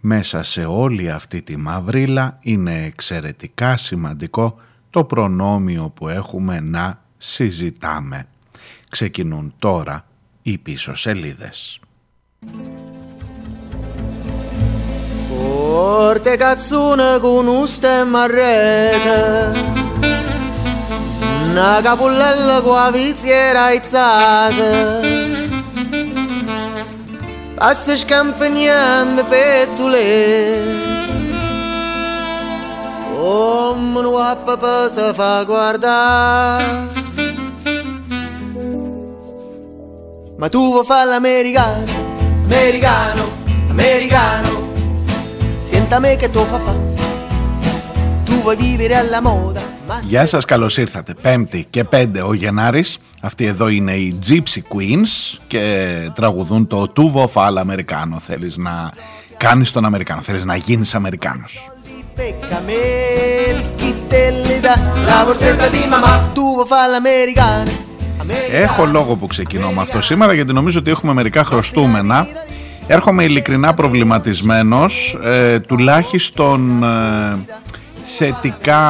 Μέσα σε όλη αυτή τη μαυρίλα είναι εξαιρετικά σημαντικό το προνόμιο που έχουμε να συζητάμε. Ξεκινούν τώρα οι πίσω σελίδες. Porte cazzone con un stemma a rete Una capullella con la viziera aizzata Passa scampagnando pettule Come un papà si fa guardare Ma tu vuoi fare l'americano, americano, americano Sienta me che tu fa fa Tu vuoi vivere alla moda Γεια σας, καλώς ήρθατε. Πέμπτη και πέντε ο Γενάρης. Αυτοί εδώ είναι οι Gypsy Queens και τραγουδούν το Tuvo Fal Americano. Θέλεις να κάνεις τον Αμερικάνο, θέλεις να γίνεις Αμερικάνος. Έχω λόγο που ξεκινώ με αυτό σήμερα γιατί νομίζω ότι έχουμε μερικά χρωστούμενα. Έρχομαι ειλικρινά προβληματισμένος, ε, τουλάχιστον ε, θετικά,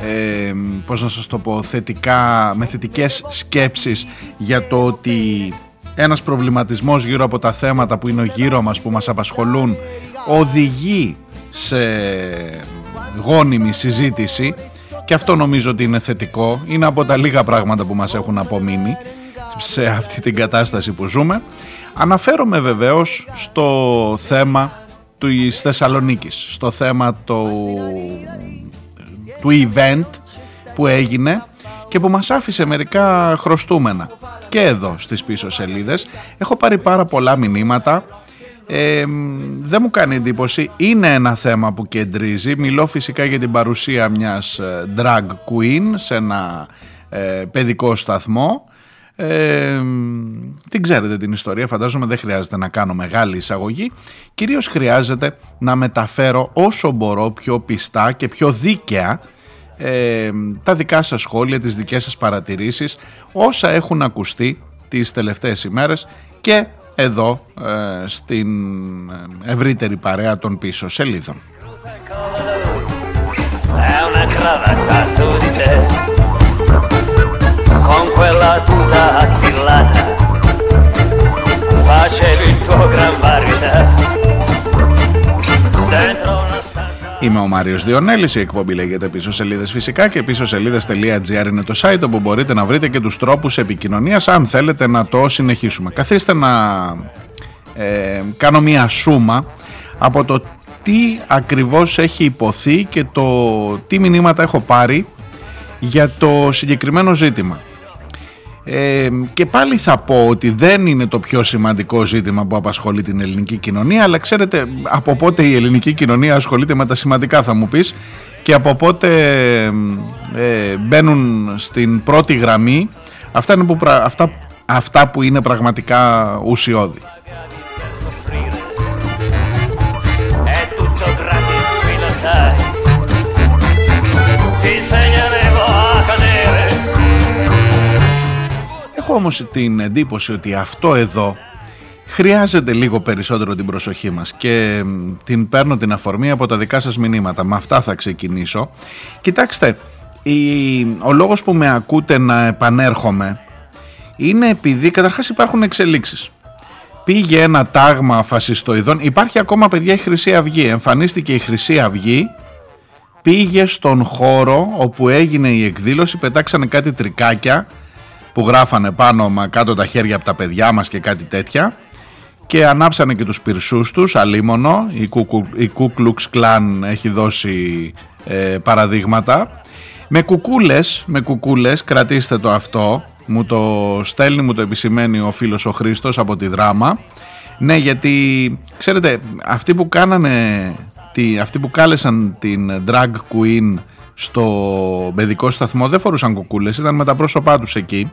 ε, πώς να σας το πω, θετικά, με θετικές σκέψεις για το ότι ένας προβληματισμός γύρω από τα θέματα που είναι γύρω μας, που μας απασχολούν, οδηγεί σε γόνιμη συζήτηση και αυτό νομίζω ότι είναι θετικό. Είναι από τα λίγα πράγματα που μας έχουν απομείνει σε αυτή την κατάσταση που ζούμε. Αναφέρομαι βεβαίως στο θέμα του Θεσσαλονίκης, στο θέμα του, του event που έγινε και που μας άφησε μερικά χρωστούμενα και εδώ στις πίσω σελίδες. Έχω πάρει πάρα πολλά μηνύματα ε, δεν μου κάνει εντύπωση. Είναι ένα θέμα που κεντρίζει. Μιλώ φυσικά για την παρουσία μιας ε, drag queen σε ένα ε, παιδικό σταθμό. Ε, την ξέρετε την ιστορία, φαντάζομαι δεν χρειάζεται να κάνω μεγάλη εισαγωγή. Κυρίως χρειάζεται να μεταφέρω όσο μπορώ πιο πιστά και πιο δίκαια ε, τα δικά σας σχόλια, τις δικές σας παρατηρήσεις, όσα έχουν ακουστεί τις τελευταίες ημέρες και εδώ ε, στην ευρύτερη παρέα των πίσω σελίδων. Con quella tuta attillata facevi il tuo gran barita dentro una Είμαι ο Μάριος Διονέλης, η εκπομπή λέγεται πίσω σελίδες φυσικά και πίσω σελίδες.gr είναι το site όπου μπορείτε να βρείτε και τους τρόπους επικοινωνίας αν θέλετε να το συνεχίσουμε. Καθίστε να ε, κάνω μία σούμα από το τι ακριβώς έχει υποθεί και το τι μηνύματα έχω πάρει για το συγκεκριμένο ζήτημα. Ε, και πάλι θα πω ότι δεν είναι το πιο σημαντικό ζήτημα που απασχολεί την ελληνική κοινωνία αλλά ξέρετε από πότε η ελληνική κοινωνία ασχολείται με τα σημαντικά θα μου πεις και από πότε ε, μπαίνουν στην πρώτη γραμμή αυτά, είναι που, αυτά, αυτά που είναι πραγματικά ουσιώδη. Έχω όμως την εντύπωση ότι αυτό εδώ χρειάζεται λίγο περισσότερο την προσοχή μας και την παίρνω την αφορμή από τα δικά σας μηνύματα. Με αυτά θα ξεκινήσω. Κοιτάξτε, ο λόγος που με ακούτε να επανέρχομαι είναι επειδή καταρχάς υπάρχουν εξελίξεις. Πήγε ένα τάγμα φασιστοειδών. Υπάρχει ακόμα παιδιά η Χρυσή Αυγή. Εμφανίστηκε η Χρυσή Αυγή. Πήγε στον χώρο όπου έγινε η εκδήλωση. Πετάξανε κάτι τρικάκια που γράφανε πάνω μα κάτω τα χέρια από τα παιδιά μας και κάτι τέτοια και ανάψανε και τους πυρσούς τους, αλίμονο, η Κουκλουξ Κλάν έχει δώσει ε, παραδείγματα. Με κουκούλες, με κουκούλες, κρατήστε το αυτό, μου το στέλνει, μου το επισημαίνει ο φίλος ο Χρήστος από τη δράμα. Ναι, γιατί ξέρετε, αυτοί που κάνανε, αυτοί που κάλεσαν την drag queen στο παιδικό σταθμό δεν φορούσαν κουκούλες, ήταν με τα πρόσωπά τους εκεί.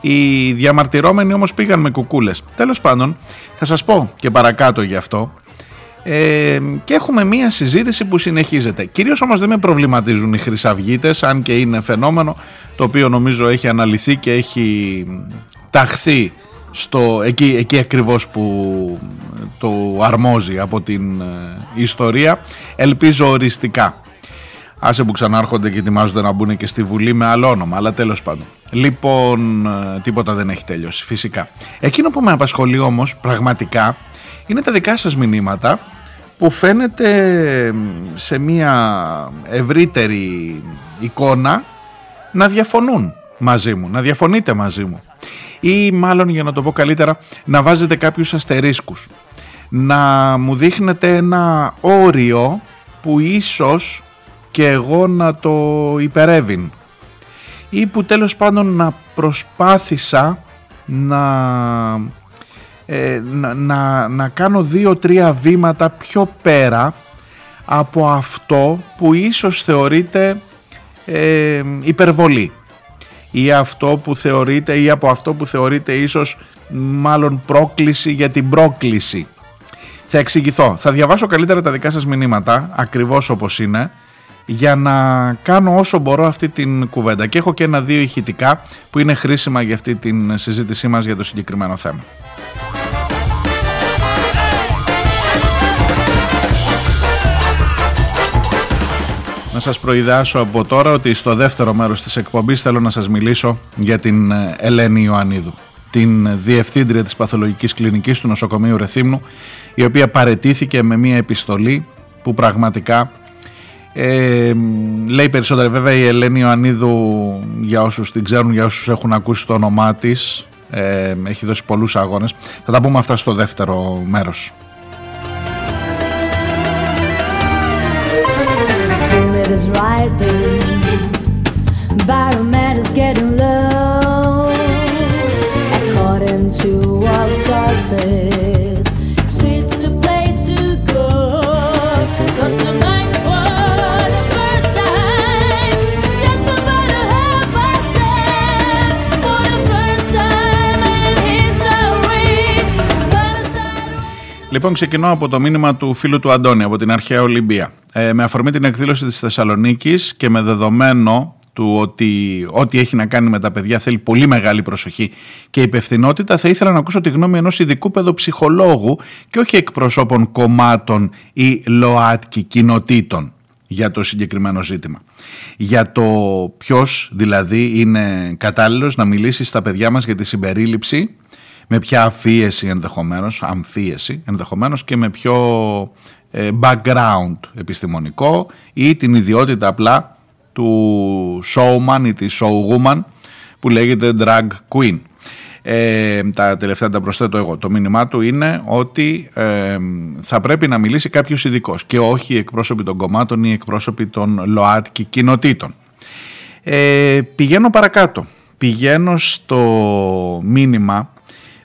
Οι διαμαρτυρόμενοι όμως πήγαν με κουκούλες. Τέλος πάντων, θα σας πω και παρακάτω γι' αυτό. Ε, και έχουμε μία συζήτηση που συνεχίζεται. Κυρίως όμως δεν με προβληματίζουν οι χρυσαυγίτες, αν και είναι φαινόμενο το οποίο νομίζω έχει αναλυθεί και έχει ταχθεί στο, εκεί, εκεί ακριβώς που το αρμόζει από την ε, ιστορία ελπίζω οριστικά άσε που ξανάρχονται και ετοιμάζονται να μπουν και στη Βουλή με άλλο όνομα αλλά τέλος πάντων. Λοιπόν ε, τίποτα δεν έχει τελειώσει φυσικά. Εκείνο που με απασχολεί όμως πραγματικά είναι τα δικά σας μηνύματα που φαίνεται σε μια ευρύτερη εικόνα να διαφωνούν μαζί μου, να διαφωνείτε μαζί μου. Ή μάλλον για να το πω καλύτερα να βάζετε κάποιους αστερίσκους. Να μου δείχνετε ένα όριο που ίσως και εγώ να το υπερεύειν ή που τέλος πάντων να προσπάθησα να, ε, να, να, να κάνω δύο-τρία βήματα πιο πέρα από αυτό που ίσως θεωρείται ε, υπερβολή ή αυτό που θεωρείται ή από αυτό που θεωρείται ίσως μάλλον πρόκληση για την πρόκληση. Θα εξηγηθώ. Θα διαβάσω καλύτερα τα δικά σας μηνύματα, ακριβώς όπως είναι, για να κάνω όσο μπορώ αυτή την κουβέντα. Και έχω και ένα-δύο ηχητικά που είναι χρήσιμα για αυτή την συζήτησή μας για το συγκεκριμένο θέμα. Να σας προειδάσω από τώρα ότι στο δεύτερο μέρος της εκπομπής θέλω να σας μιλήσω για την ε, Ελένη Ιωαννίδου την διευθύντρια της παθολογικής κλινικής του νοσοκομείου Ρεθύμνου η οποία παρετήθηκε με μια επιστολή που πραγματικά ε, λέει περισσότερα βέβαια η Ελένη Ιωαννίδου για όσους την ξέρουν για όσους έχουν ακούσει το όνομά της ε, έχει δώσει πολλούς αγώνες. Θα τα πούμε αυτά στο δεύτερο μέρος. Is rising, barometer's getting low. According to all sources, Λοιπόν, ξεκινώ από το μήνυμα του φίλου του Αντώνη από την αρχαία Ολυμπία ε, με αφορμή την εκδήλωση της Θεσσαλονίκης και με δεδομένο του ότι ό,τι έχει να κάνει με τα παιδιά θέλει πολύ μεγάλη προσοχή και υπευθυνότητα, θα ήθελα να ακούσω τη γνώμη ενός ειδικού παιδοψυχολόγου και όχι εκπροσώπων κομμάτων ή ΛΟΑΤΚΙ κοινοτήτων για το συγκεκριμένο ζήτημα. Για το ποιος δηλαδή είναι κατάλληλος να μιλήσει στα παιδιά μας για τη συμπερίληψη με ποια αφίεση ενδεχομένως, αμφίεση ενδεχομένως και με ποιο ε, background επιστημονικό ή την ιδιότητα απλά του showman ή της showwoman που λέγεται drag queen. Ε, τα τελευταία τα προσθέτω εγώ. Το μήνυμά του είναι ότι ε, θα πρέπει να μιλήσει κάποιος ειδικός και όχι εκπρόσωποι των κομμάτων ή εκπρόσωποι των ΛΟΑΤΚΙ κοινοτήτων. Ε, πηγαίνω παρακάτω. Πηγαίνω στο μήνυμα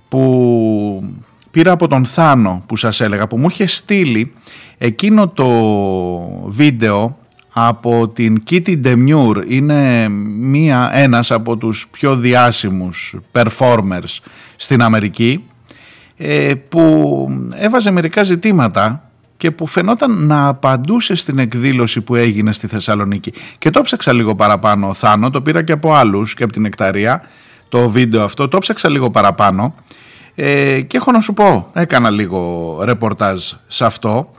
που πήρα από τον Θάνο που σας έλεγα που μου είχε στείλει εκείνο το βίντεο από την Kitty Demure είναι μία, ένας από τους πιο διάσημους performers στην Αμερική ε, που έβαζε μερικά ζητήματα και που φαινόταν να απαντούσε στην εκδήλωση που έγινε στη Θεσσαλονίκη. Και το ψάξα λίγο παραπάνω Θάνο, το πήρα και από άλλους και από την Εκταρία το βίντεο αυτό, το ψάξα λίγο παραπάνω ε, και έχω να σου πω, έκανα λίγο ρεπορτάζ σε αυτό.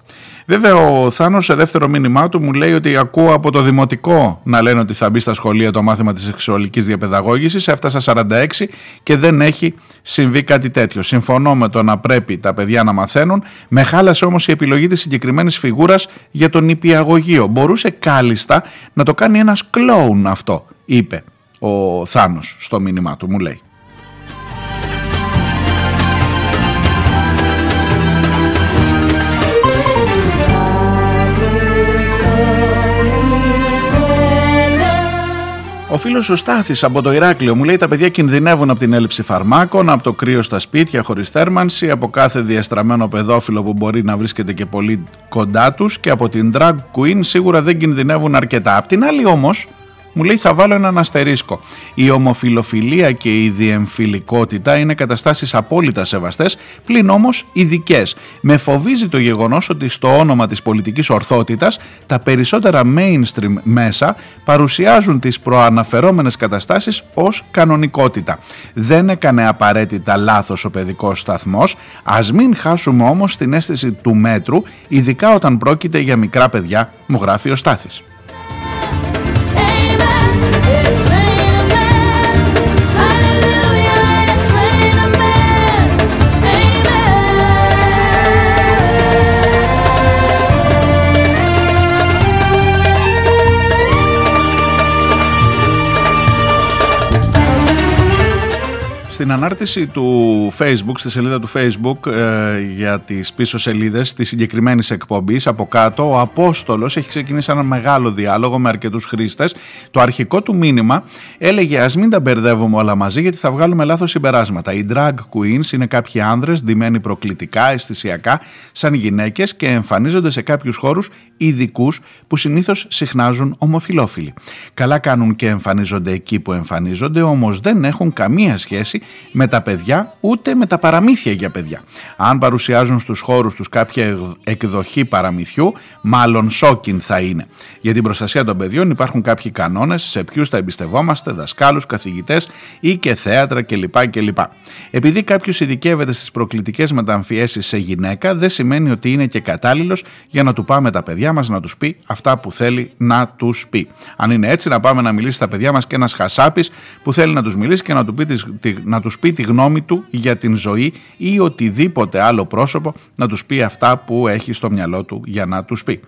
Βέβαια ο Θάνος σε δεύτερο μήνυμά του μου λέει ότι ακούω από το δημοτικό να λένε ότι θα μπει στα σχολεία το μάθημα της σεξουαλικής διαπαιδαγώγησης. Έφτασα 46 και δεν έχει συμβεί κάτι τέτοιο. Συμφωνώ με το να πρέπει τα παιδιά να μαθαίνουν. Με χάλασε όμως η επιλογή της συγκεκριμένης φιγούρας για τον νηπιαγωγείο. Μπορούσε κάλλιστα να το κάνει ένας κλόουν αυτό, είπε ο Θάνος στο μήνυμά του, μου λέει. Ο φίλος ο Στάθης από το Ηράκλειο μου λέει: Τα παιδιά κινδυνεύουν από την έλλειψη φαρμάκων, από το κρύο στα σπίτια χωρίς θέρμανση, από κάθε διαστραμμένο παιδόφιλο που μπορεί να βρίσκεται και πολύ κοντά τους και από την drag queen σίγουρα δεν κινδυνεύουν αρκετά. Απ' την άλλη όμως, μου λέει θα βάλω έναν αστερίσκο. Η ομοφιλοφιλία και η διεμφυλικότητα είναι καταστάσεις απόλυτα σεβαστές, πλην όμως ειδικές. Με φοβίζει το γεγονός ότι στο όνομα της πολιτικής ορθότητας τα περισσότερα mainstream μέσα παρουσιάζουν τις προαναφερόμενες καταστάσεις ως κανονικότητα. Δεν έκανε απαραίτητα λάθος ο παιδικός σταθμός, ας μην χάσουμε όμως την αίσθηση του μέτρου, ειδικά όταν πρόκειται για μικρά παιδιά, μου γράφει ο Στάθης. Στην ανάρτηση του Facebook, στη σελίδα του Facebook ε, για τις πίσω σελίδες της συγκεκριμένης εκπομπής από κάτω ο Απόστολος έχει ξεκινήσει ένα μεγάλο διάλογο με αρκετούς χρήστες. Το αρχικό του μήνυμα έλεγε ας μην τα μπερδεύουμε όλα μαζί γιατί θα βγάλουμε λάθος συμπεράσματα. Οι drag queens είναι κάποιοι άνδρες ντυμένοι προκλητικά, αισθησιακά, σαν γυναίκες και εμφανίζονται σε κάποιους χώρους ειδικούς που συνήθως συχνάζουν ομοφιλόφιλοι. Καλά κάνουν και εμφανίζονται εκεί που εμφανίζονται όμως δεν έχουν καμία σχέση με τα παιδιά ούτε με τα παραμύθια για παιδιά. Αν παρουσιάζουν στους χώρους τους κάποια εκδοχή παραμυθιού, μάλλον σόκιν θα είναι. Για την προστασία των παιδιών υπάρχουν κάποιοι κανόνες σε ποιους θα εμπιστευόμαστε, δασκάλους, καθηγητές ή και θέατρα κλπ. κλπ. Επειδή κάποιος ειδικεύεται στις προκλητικές μεταμφιέσεις σε γυναίκα, δεν σημαίνει ότι είναι και κατάλληλος για να του πάμε τα παιδιά μας να τους πει αυτά που θέλει να τους πει. Αν είναι έτσι να πάμε να μιλήσει στα παιδιά μας και ένας χασάπης που θέλει να τους μιλήσει και να, του πει, να τους πει τη γνώμη του για την ζωή ή οτιδήποτε άλλο πρόσωπο να τους πει αυτά που έχει στο μυαλό του για να τους πει.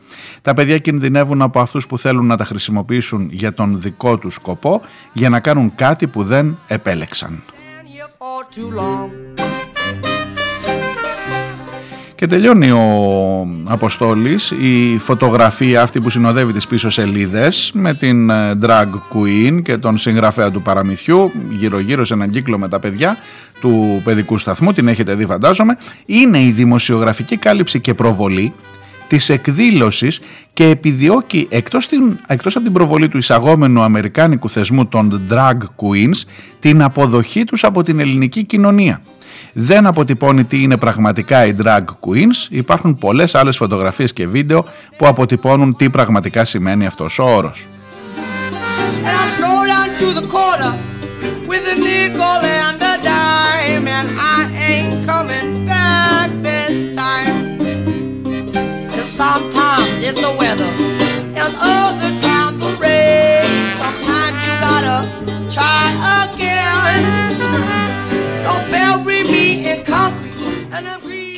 Τα παιδιά κινδυνεύουν από αυτούς που θέλουν να τα χρησιμοποιήσουν για τον δικό τους σκοπό για να κάνουν κάτι που δεν επέλεξαν. Και τελειώνει ο Αποστόλης. Η φωτογραφία αυτή που συνοδεύει τις πίσω σελίδες με την ε, drag queen και τον συγγραφέα του παραμυθιού γύρω γύρω σε έναν κύκλο με τα παιδιά του παιδικού σταθμού, την έχετε δει φαντάζομαι, είναι η δημοσιογραφική κάλυψη και προβολή της εκδήλωσης και επιδιώκει εκτός, την, εκτός από την προβολή του εισαγόμενου αμερικάνικου θεσμού των drag queens την αποδοχή τους από την ελληνική κοινωνία δεν αποτυπώνει τι είναι πραγματικά οι drag queens. Υπάρχουν πολλές άλλες φωτογραφίες και βίντεο που αποτυπώνουν τι πραγματικά σημαίνει αυτός ο όρος. Sometimes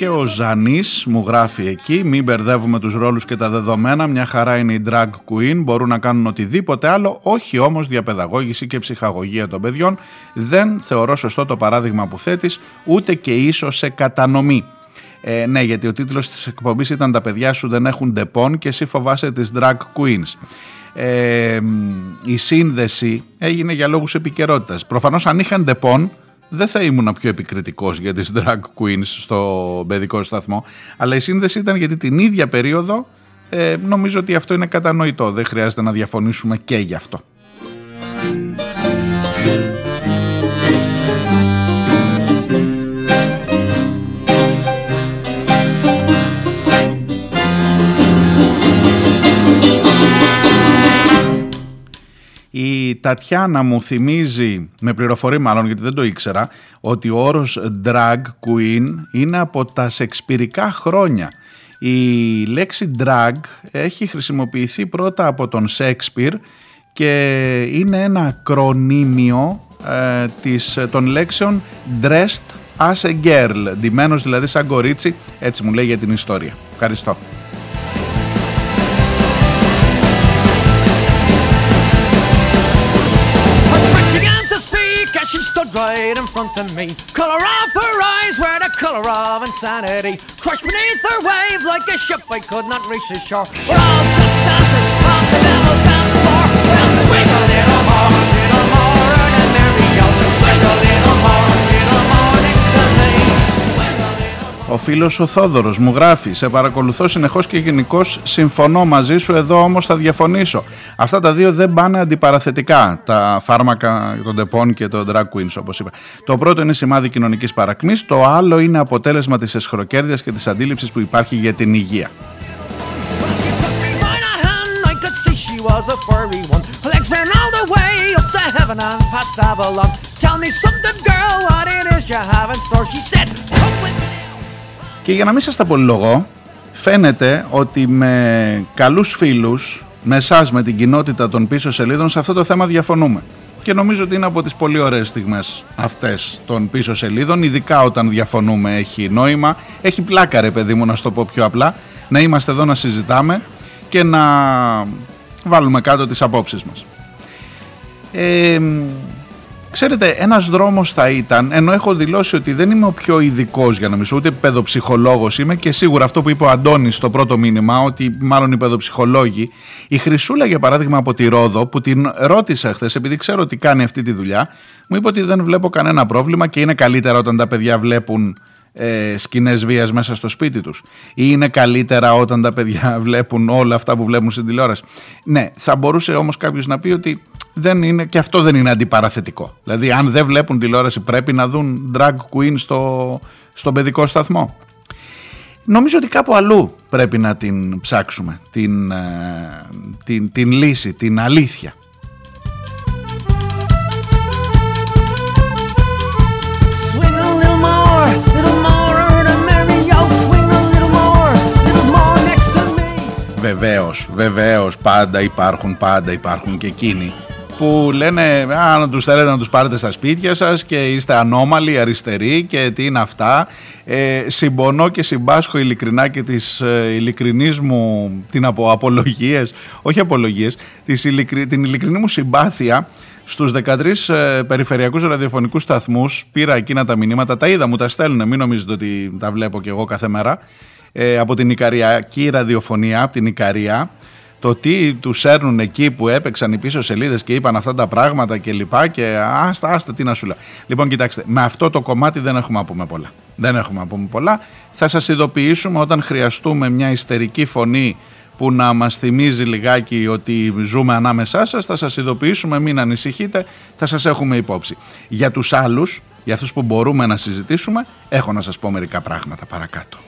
Και ο Ζανής μου γράφει εκεί μην μπερδεύουμε τους ρόλους και τα δεδομένα μια χαρά είναι οι drag queen μπορούν να κάνουν οτιδήποτε άλλο όχι όμως διαπαιδαγώγηση και ψυχαγωγία των παιδιών δεν θεωρώ σωστό το παράδειγμα που θέτεις ούτε και ίσως σε κατανομή ε, ναι, γιατί ο τίτλος της εκπομπής ήταν «Τα παιδιά σου δεν έχουν Depon και εσύ φοβάσαι τις drag queens». Ε, η σύνδεση έγινε για λόγους επικαιρότητας. Προφανώς αν είχαν Depon δεν θα ήμουν πιο επικριτικός για τις drag queens στο παιδικό σταθμό, αλλά η σύνδεση ήταν γιατί την ίδια περίοδο ε, νομίζω ότι αυτό είναι κατανοητό, δεν χρειάζεται να διαφωνήσουμε και γι' αυτό. Η Τατιάνα μου θυμίζει, με πληροφορεί μάλλον γιατί δεν το ήξερα, ότι ο όρος drag queen είναι από τα σεξπυρικά χρόνια. Η λέξη drag έχει χρησιμοποιηθεί πρώτα από τον Σέξπιρ και είναι ένα ακρονίμιο ε, της, των λέξεων dressed as a girl, ντυμένος δηλαδή σαν κορίτσι, έτσι μου λέει για την ιστορία. Ευχαριστώ. Right in front of me. Color of her eyes were the color of insanity. Crushed beneath her wave like a ship I could not reach the shore. We're all just dancers on the devil's dance floor. Well, swing a little more, Ο φίλος ο Θόδωρος μου γράφει «Σε παρακολουθώ συνεχώς και γενικώς συμφωνώ μαζί σου, εδώ όμως θα διαφωνήσω. Αυτά τα δύο δεν πάνε αντιπαραθετικά, τα φάρμακα των τεπών και των drag queens όπως είπα. Το πρώτο είναι σημάδι κοινωνικής παρακμής, το άλλο είναι αποτέλεσμα της εσχροκέρδειας και της αντίληψης που υπάρχει για την υγεία. Και για να μην σας τα πολυλογώ, φαίνεται ότι με καλούς φίλους, με εσάς με την κοινότητα των πίσω σελίδων, σε αυτό το θέμα διαφωνούμε. Και νομίζω ότι είναι από τις πολύ ωραίες στιγμές αυτές των πίσω σελίδων, ειδικά όταν διαφωνούμε έχει νόημα. Έχει πλάκα ρε παιδί μου να στο πω πιο απλά, να είμαστε εδώ να συζητάμε και να βάλουμε κάτω τις απόψεις μας. Ε, Ξέρετε, ένας δρόμος θα ήταν, ενώ έχω δηλώσει ότι δεν είμαι ο πιο ειδικός για να μιλήσω, ούτε παιδοψυχολόγος είμαι και σίγουρα αυτό που είπε ο Αντώνης στο πρώτο μήνυμα, ότι μάλλον οι παιδοψυχολόγοι. Η Χρυσούλα, για παράδειγμα, από τη Ρόδο, που την ρώτησα χθες, επειδή ξέρω ότι κάνει αυτή τη δουλειά, μου είπε ότι δεν βλέπω κανένα πρόβλημα και είναι καλύτερα όταν τα παιδιά βλέπουν ε, σκηνές βίας μέσα στο σπίτι τους. Ή είναι καλύτερα όταν τα παιδιά βλέπουν όλα αυτά που βλέπουν στην τηλεόραση. Ναι, θα μπορούσε όμως κάποιος να πει ότι δεν είναι, και αυτό δεν είναι αντιπαραθετικό. Δηλαδή, αν δεν βλέπουν τηλεόραση, πρέπει να δουν drag queen στο, στον παιδικό σταθμό. Νομίζω ότι κάπου αλλού πρέπει να την ψάξουμε, την, ε, την, την λύση, την αλήθεια. Βεβαίως, βεβαίως, πάντα υπάρχουν, πάντα υπάρχουν και εκείνοι που λένε α, να τους θέλετε να τους πάρετε στα σπίτια σας και είστε ανώμαλοι, αριστεροί και τι είναι αυτά. Ε, συμπονώ και συμπάσχω ειλικρινά και τις ε, ειλικρινής μου την απο, απολογίες, όχι απολογίες, τις την ειλικρινή μου συμπάθεια στους 13 ε, περιφερειακούς ραδιοφωνικούς σταθμούς. Πήρα εκείνα τα μηνύματα, τα είδα, μου τα στέλνουν, μην νομίζετε ότι τα βλέπω και εγώ κάθε μέρα, ε, από την Ικαριακή ραδιοφωνία, από την Ικαρία, το τι τους έρνουν εκεί που έπαιξαν οι πίσω σελίδες και είπαν αυτά τα πράγματα και λοιπά και άστα, άστα, τι να σου λέω. Λοιπόν, κοιτάξτε, με αυτό το κομμάτι δεν έχουμε να πούμε πολλά. Δεν έχουμε να πούμε πολλά. Θα σας ειδοποιήσουμε όταν χρειαστούμε μια ιστερική φωνή που να μας θυμίζει λιγάκι ότι ζούμε ανάμεσά σας, θα σας ειδοποιήσουμε, μην ανησυχείτε, θα σας έχουμε υπόψη. Για τους άλλους, για αυτούς που μπορούμε να συζητήσουμε, έχω να σας πω μερικά πράγματα παρακάτω.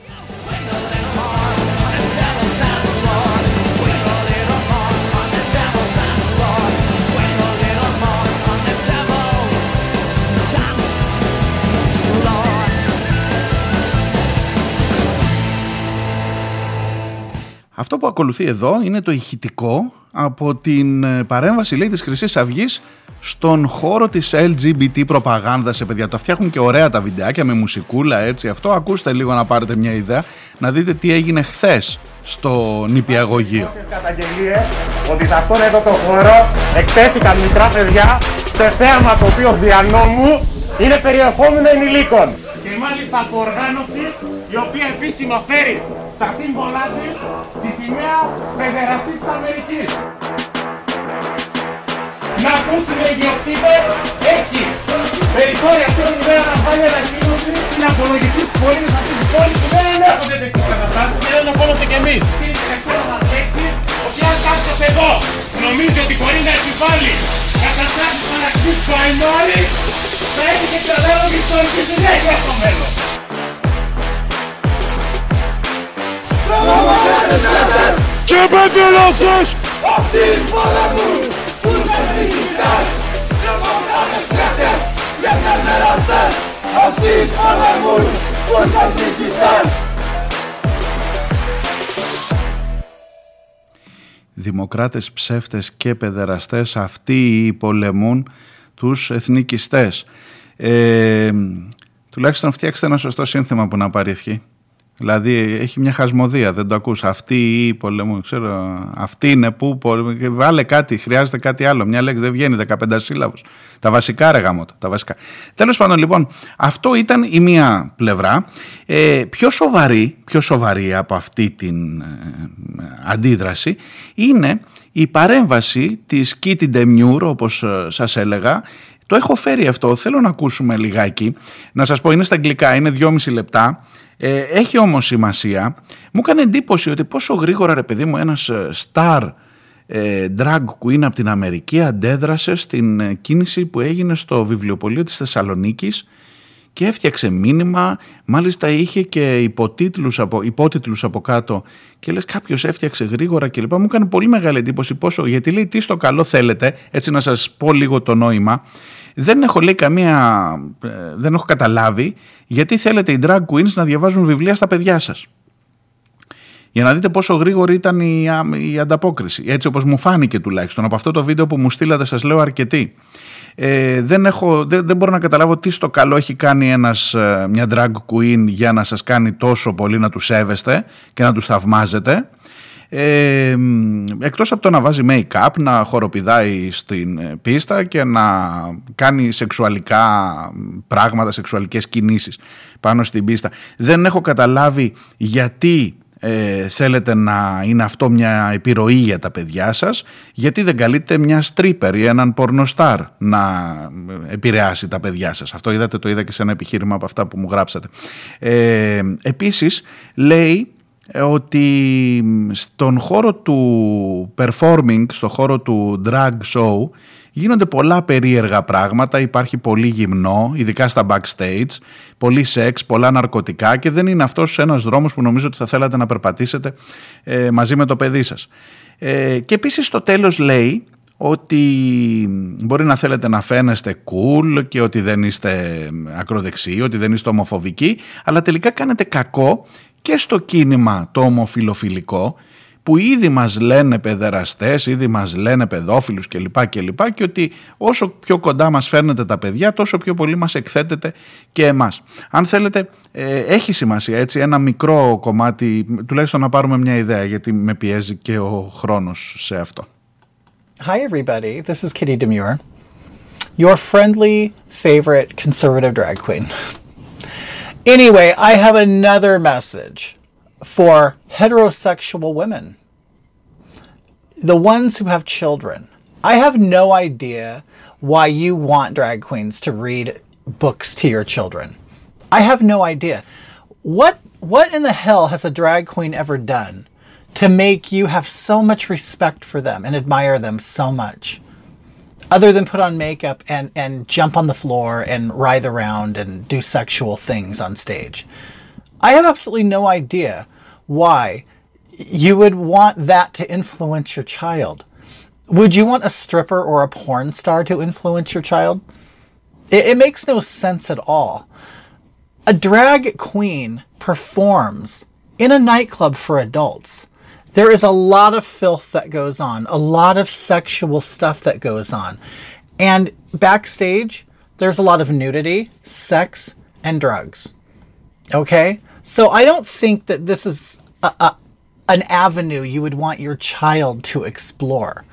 Αυτό που ακολουθεί εδώ είναι το ηχητικό από την ε, παρέμβαση λέει της χρυσής αυγής στον χώρο της LGBT προπαγάνδας σε παιδιά. Το φτιάχνουν και ωραία τα βιντεάκια με μουσικούλα έτσι αυτό. Ακούστε λίγο να πάρετε μια ιδέα να δείτε τι έγινε χθες στο νηπιαγωγείο. Καταγγελίες ότι σε αυτόν εδώ το χώρο εκτέθηκαν μικρά παιδιά σε θέαμα το οποίο δια νόμου είναι περιεχόμενο ενηλίκων. Και μάλιστα από οργάνωση η οποία επίσημα φέρει στα σύμβολά της τη σημαία παιδεραστή της Αμερικής. Να ακούσουν οι ιδιοκτήτες, έχει περιθώρια αυτή τη μέρα να βάλει ανακοίνωση στην απολογική της πολίτες αυτής της πόλης που δεν έρχονται τέτοιες καταστάσεις και δεν ενοχώνονται κι εμείς. Και θέλω να δείξει ότι αν κάποιος εδώ νομίζει ότι μπορεί να επιβάλλει καταστάσεις ανακτήσεις στο αημόρι, θα έχει και κατάλογη ιστορική συνέχεια στο μέλλον. Και πεντελώσες Αυτή πολεμούν Ουρκαστικιστάν Δημοκράτες κράτες Και πεντελώσες Αυτή πολεμούν Ουρκαστικιστάν Δημοκράτες ψεύτες και παιδεραστές αυτοί πολεμούν τους εθνικιστές. Ε, τουλάχιστον φτιάξτε ένα σωστό σύνθημα που να πάρει ευχή. Δηλαδή έχει μια χασμοδία, δεν το ακούς. Αυτή ή πολεμού, ξέρω, αυτή είναι που, βάλε κάτι, χρειάζεται κάτι άλλο. Μια λέξη δεν βγαίνει, 15 σύλλαβους. Τα βασικά ρε γάμοτα, τα βασικά. Τέλος πάντων λοιπόν, αυτό ήταν η μία πλευρά. Ε, πιο σοβαρή, πιο σοβαρή από αυτή την ε, αντίδραση είναι η παρέμβαση της Kitty Demure, όπως ε, σας έλεγα, το έχω φέρει αυτό, θέλω να ακούσουμε λιγάκι. Να σας πω, είναι στα αγγλικά, είναι 2,5 λεπτά. Ε, έχει όμως σημασία. Μου έκανε εντύπωση ότι πόσο γρήγορα ρε παιδί μου ένας star ε, drag queen από την Αμερική αντέδρασε στην ε, κίνηση που έγινε στο βιβλιοπωλείο της Θεσσαλονίκης και έφτιαξε μήνυμα, μάλιστα είχε και υποτίτλους από, υπότιτλους από κάτω και λες κάποιος έφτιαξε γρήγορα και λοιπά. Μου έκανε πολύ μεγάλη εντύπωση πόσο, γιατί λέει τι στο καλό θέλετε, έτσι να σας πω λίγο το νόημα. Δεν έχω λέει καμία, ε, δεν έχω καταλάβει γιατί θέλετε οι drag queens να διαβάζουν βιβλία στα παιδιά σας. Για να δείτε πόσο γρήγορη ήταν η, η ανταπόκριση. Έτσι όπως μου φάνηκε τουλάχιστον από αυτό το βίντεο που μου στείλατε σας λέω αρκετή. Ε, δεν, έχω, δεν, δεν μπορώ να καταλάβω τι στο καλό έχει κάνει ένας, ε, μια drag queen για να σας κάνει τόσο πολύ να τους σέβεστε και να τους θαυμάζετε. Ε, εκτός από το να βάζει make-up, να χοροπηδάει στην ε, πίστα και να κάνει σεξουαλικά πράγματα, σεξουαλικές κινήσεις πάνω στην πίστα. Δεν έχω καταλάβει γιατί ε, θέλετε να είναι αυτό μια επιρροή για τα παιδιά σας γιατί δεν καλείτε μια στρίπερ ή έναν πορνοστάρ να επηρεάσει τα παιδιά σας. Αυτό είδατε, το είδα και σε ένα επιχείρημα από αυτά που μου γράψατε. Ε, επίσης λέει ότι στον χώρο του performing, στον χώρο του drag show Γίνονται πολλά περίεργα πράγματα, υπάρχει πολύ γυμνό, ειδικά στα backstage, πολύ σεξ, πολλά ναρκωτικά και δεν είναι αυτός ένας δρόμος που νομίζω ότι θα θέλατε να περπατήσετε ε, μαζί με το παιδί σας. Ε, και επίσης στο τέλος λέει ότι μπορεί να θέλετε να φαίνεστε cool και ότι δεν είστε ακροδεξιοί, ότι δεν είστε ομοφοβικοί, αλλά τελικά κάνετε κακό και στο κίνημα το ομοφιλοφιλικό που ήδη μας λένε παιδεραστές, ήδη μας λένε παιδόφιλους κλπ. Και, και ότι όσο πιο κοντά μας φέρνετε τα παιδιά τόσο πιο πολύ μας εκθέτετε και εμάς. Αν θέλετε ε, έχει σημασία έτσι ένα μικρό κομμάτι τουλάχιστον να πάρουμε μια ιδέα γιατί με πιέζει και ο χρόνος σε αυτό. Hi everybody, this is Kitty Demure, your friendly favorite conservative drag queen. Anyway, I have another message. for heterosexual women, the ones who have children. I have no idea why you want drag queens to read books to your children. I have no idea. What what in the hell has a drag queen ever done to make you have so much respect for them and admire them so much? Other than put on makeup and, and jump on the floor and writhe around and do sexual things on stage. I have absolutely no idea why you would want that to influence your child. Would you want a stripper or a porn star to influence your child? It, it makes no sense at all. A drag queen performs in a nightclub for adults. There is a lot of filth that goes on, a lot of sexual stuff that goes on. And backstage, there's a lot of nudity, sex, and drugs. Okay? So I don't think that this is a, a, an avenue you would want your child to explore.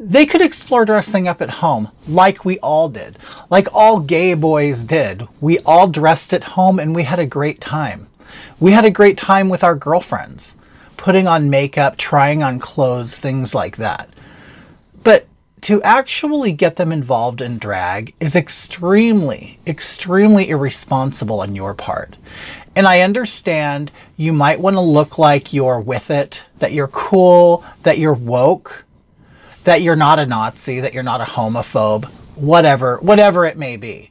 They could explore dressing up at home like we all did, like all gay boys did. We all dressed at home and we had a great time. We had a great time with our girlfriends, putting on makeup, trying on clothes, things like that. But to actually get them involved in drag is extremely, extremely irresponsible on your part. And I understand you might want to look like you're with it, that you're cool, that you're woke, that you're not a Nazi, that you're not a homophobe, whatever, whatever it may be.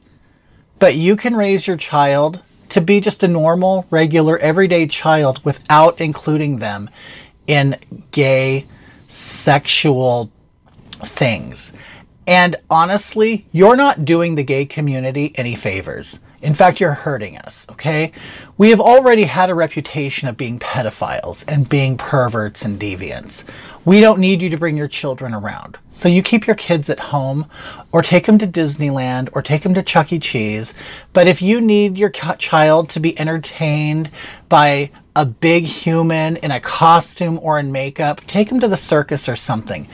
But you can raise your child to be just a normal, regular, everyday child without including them in gay, sexual things. And honestly, you're not doing the gay community any favors. In fact, you're hurting us, okay? We have already had a reputation of being pedophiles and being perverts and deviants. We don't need you to bring your children around. So you keep your kids at home or take them to Disneyland or take them to Chuck E. Cheese. But if you need your child to be entertained by a big human in a costume or in makeup, take them to the circus or something.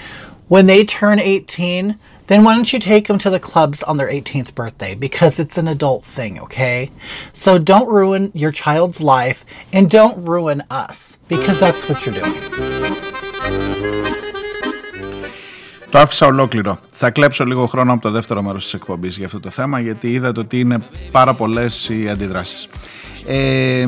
When they turn 18, then why don't you take them to the clubs on their 18th birthday? Because it's an adult thing, okay? So don't ruin your child's life and don't ruin us because that's what you're doing. Το άφησα ολόκληρο. Θα κλέψω λίγο χρόνο από το δεύτερο μέρος της εκπομπής για αυτό το θέμα, γιατί είδατε ότι είναι πάρα πολλές οι αντιδράσεις. Ε,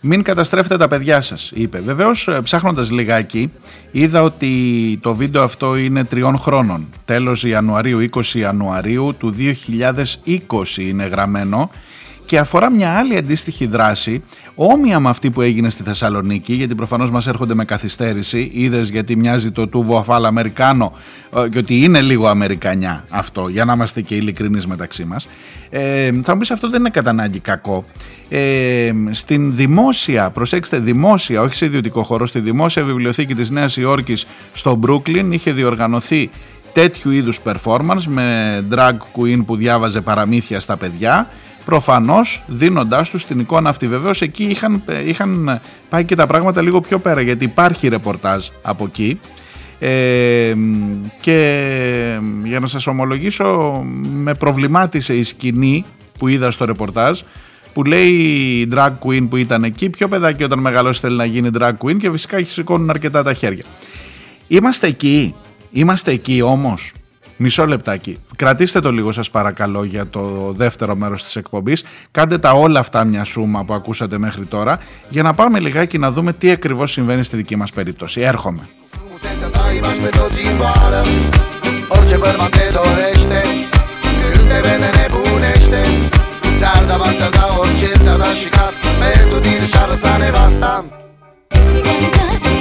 μην καταστρέφετε τα παιδιά σας, είπε. Βεβαίως, ε, ψάχνοντας λιγάκι, είδα ότι το βίντεο αυτό είναι τριών χρόνων. Τέλος Ιανουαρίου, 20 Ιανουαρίου του 2020 είναι γραμμένο και αφορά μια άλλη αντίστοιχη δράση, όμοια με αυτή που έγινε στη Θεσσαλονίκη, γιατί προφανώς μας έρχονται με καθυστέρηση, είδες γιατί μοιάζει το τούβο αφάλ Αμερικάνο ε, και ότι είναι λίγο Αμερικανιά αυτό, για να είμαστε και ειλικρινείς μεταξύ μας. Ε, θα μου πεις αυτό δεν είναι κατά ανάγκη κακό. Ε, στην δημόσια, προσέξτε δημόσια, όχι σε ιδιωτικό χώρο, στη δημόσια βιβλιοθήκη της Νέας Υόρκης στο Brooklyn είχε διοργανωθεί τέτοιου είδους performance με drag queen που διάβαζε παραμύθια στα παιδιά προφανώς δίνοντάς τους την εικόνα αυτή. Βεβαίως εκεί είχαν, είχαν πάει και τα πράγματα λίγο πιο πέρα γιατί υπάρχει ρεπορτάζ από εκεί ε, και για να σας ομολογήσω με προβλημάτισε η σκηνή που είδα στο ρεπορτάζ που λέει η drag queen που ήταν εκεί ποιο παιδάκι όταν μεγαλώσει θέλει να γίνει drag queen και φυσικά σηκώνουν αρκετά τα χέρια. Είμαστε εκεί, είμαστε εκεί όμως Μισό λεπτάκι. Κρατήστε το λίγο σας παρακαλώ για το δεύτερο μέρος της εκπομπής. Κάντε τα όλα αυτά μια σούμα που ακούσατε μέχρι τώρα για να πάμε λιγάκι να δούμε τι ακριβώς συμβαίνει στη δική μας περίπτωση. Έρχομαι. Come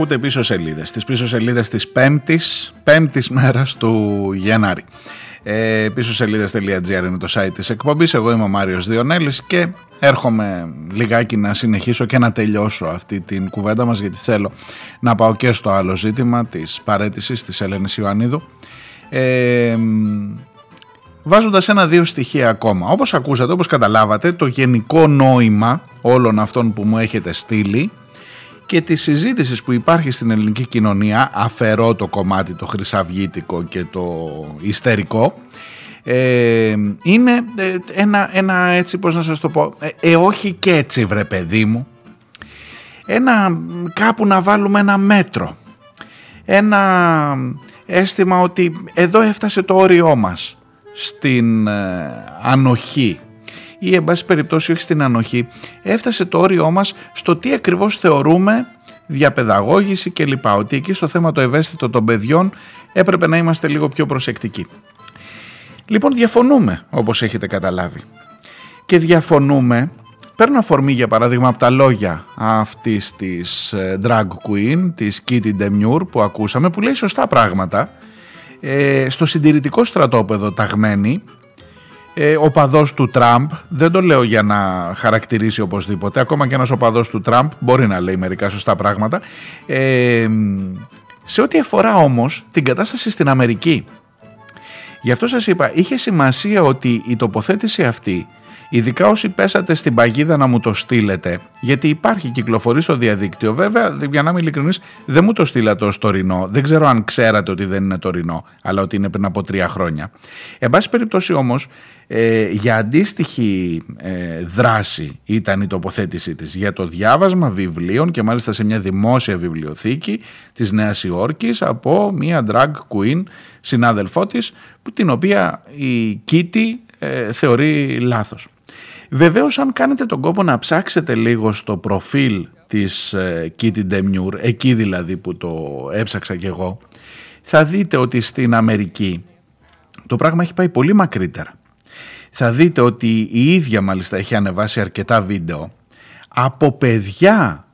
ακούτε πίσω σελίδες, τις πίσω σελίδες της πέμπτης, πέμπτης μέρας του Γενάρη. Ε, πίσω σελίδες.gr είναι το site της εκπομπής, εγώ είμαι ο Μάριος Διονέλης και έρχομαι λιγάκι να συνεχίσω και να τελειώσω αυτή την κουβέντα μας γιατί θέλω να πάω και στο άλλο ζήτημα της παρέτησης της Ελένης Ιωαννίδου. Ε, βάζοντας ένα-δύο στοιχεία ακόμα. Όπως ακούσατε, όπως καταλάβατε, το γενικό νόημα όλων αυτών που μου έχετε στείλει και τη συζήτηση που υπάρχει στην ελληνική κοινωνία, αφαιρώ το κομμάτι το χρυσαυγήτικο και το ιστερικό, ε, είναι ε, ένα, ένα έτσι πώς να σας το πω, ε, ε, όχι και έτσι βρε παιδί μου, ένα κάπου να βάλουμε ένα μέτρο, ένα αίσθημα ότι εδώ έφτασε το όριό μας στην ε, ανοχή ή εν πάση περιπτώσει όχι στην ανοχή έφτασε το όριό μας στο τι ακριβώς θεωρούμε διαπαιδαγώγηση κλπ. Ότι εκεί στο θέμα το ευαίσθητο των παιδιών έπρεπε να είμαστε λίγο πιο προσεκτικοί. Λοιπόν διαφωνούμε όπως έχετε καταλάβει και διαφωνούμε Παίρνω αφορμή για παράδειγμα από τα λόγια αυτής της ε, drag queen, της Kitty Demure που ακούσαμε που λέει σωστά πράγματα ε, στο συντηρητικό στρατόπεδο ταγμένη ε, οπαδός του Τραμπ, δεν το λέω για να χαρακτηρίσει οπωσδήποτε, ακόμα και ένας οπαδός του Τραμπ μπορεί να λέει μερικά σωστά πράγματα, ε, σε ό,τι αφορά όμως την κατάσταση στην Αμερική. Γι' αυτό σας είπα, είχε σημασία ότι η τοποθέτηση αυτή Ειδικά όσοι πέσατε στην παγίδα να μου το στείλετε, γιατί υπάρχει κυκλοφορεί στο διαδίκτυο. Βέβαια, για να είμαι ειλικρινής, δεν μου το στείλατε ως τωρινό. Δεν ξέρω αν ξέρατε ότι δεν είναι τωρινό, αλλά ότι είναι πριν από τρία χρόνια. Εν πάση περιπτώσει όμως, ε, για αντίστοιχη ε, δράση ήταν η τοποθέτησή της για το διάβασμα βιβλίων και μάλιστα σε μια δημόσια βιβλιοθήκη της Νέας Υόρκης από μια drag queen συνάδελφό της την οποία η Κίτη ε, θεωρεί λάθος. Βεβαίως αν κάνετε τον κόπο να ψάξετε λίγο στο προφίλ της ε, Kitty Demure, εκεί δηλαδή που το έψαξα κι εγώ, θα δείτε ότι στην Αμερική το πράγμα έχει πάει πολύ μακρύτερα. Θα δείτε ότι η ίδια μάλιστα έχει ανεβάσει αρκετά βίντεο από παιδιά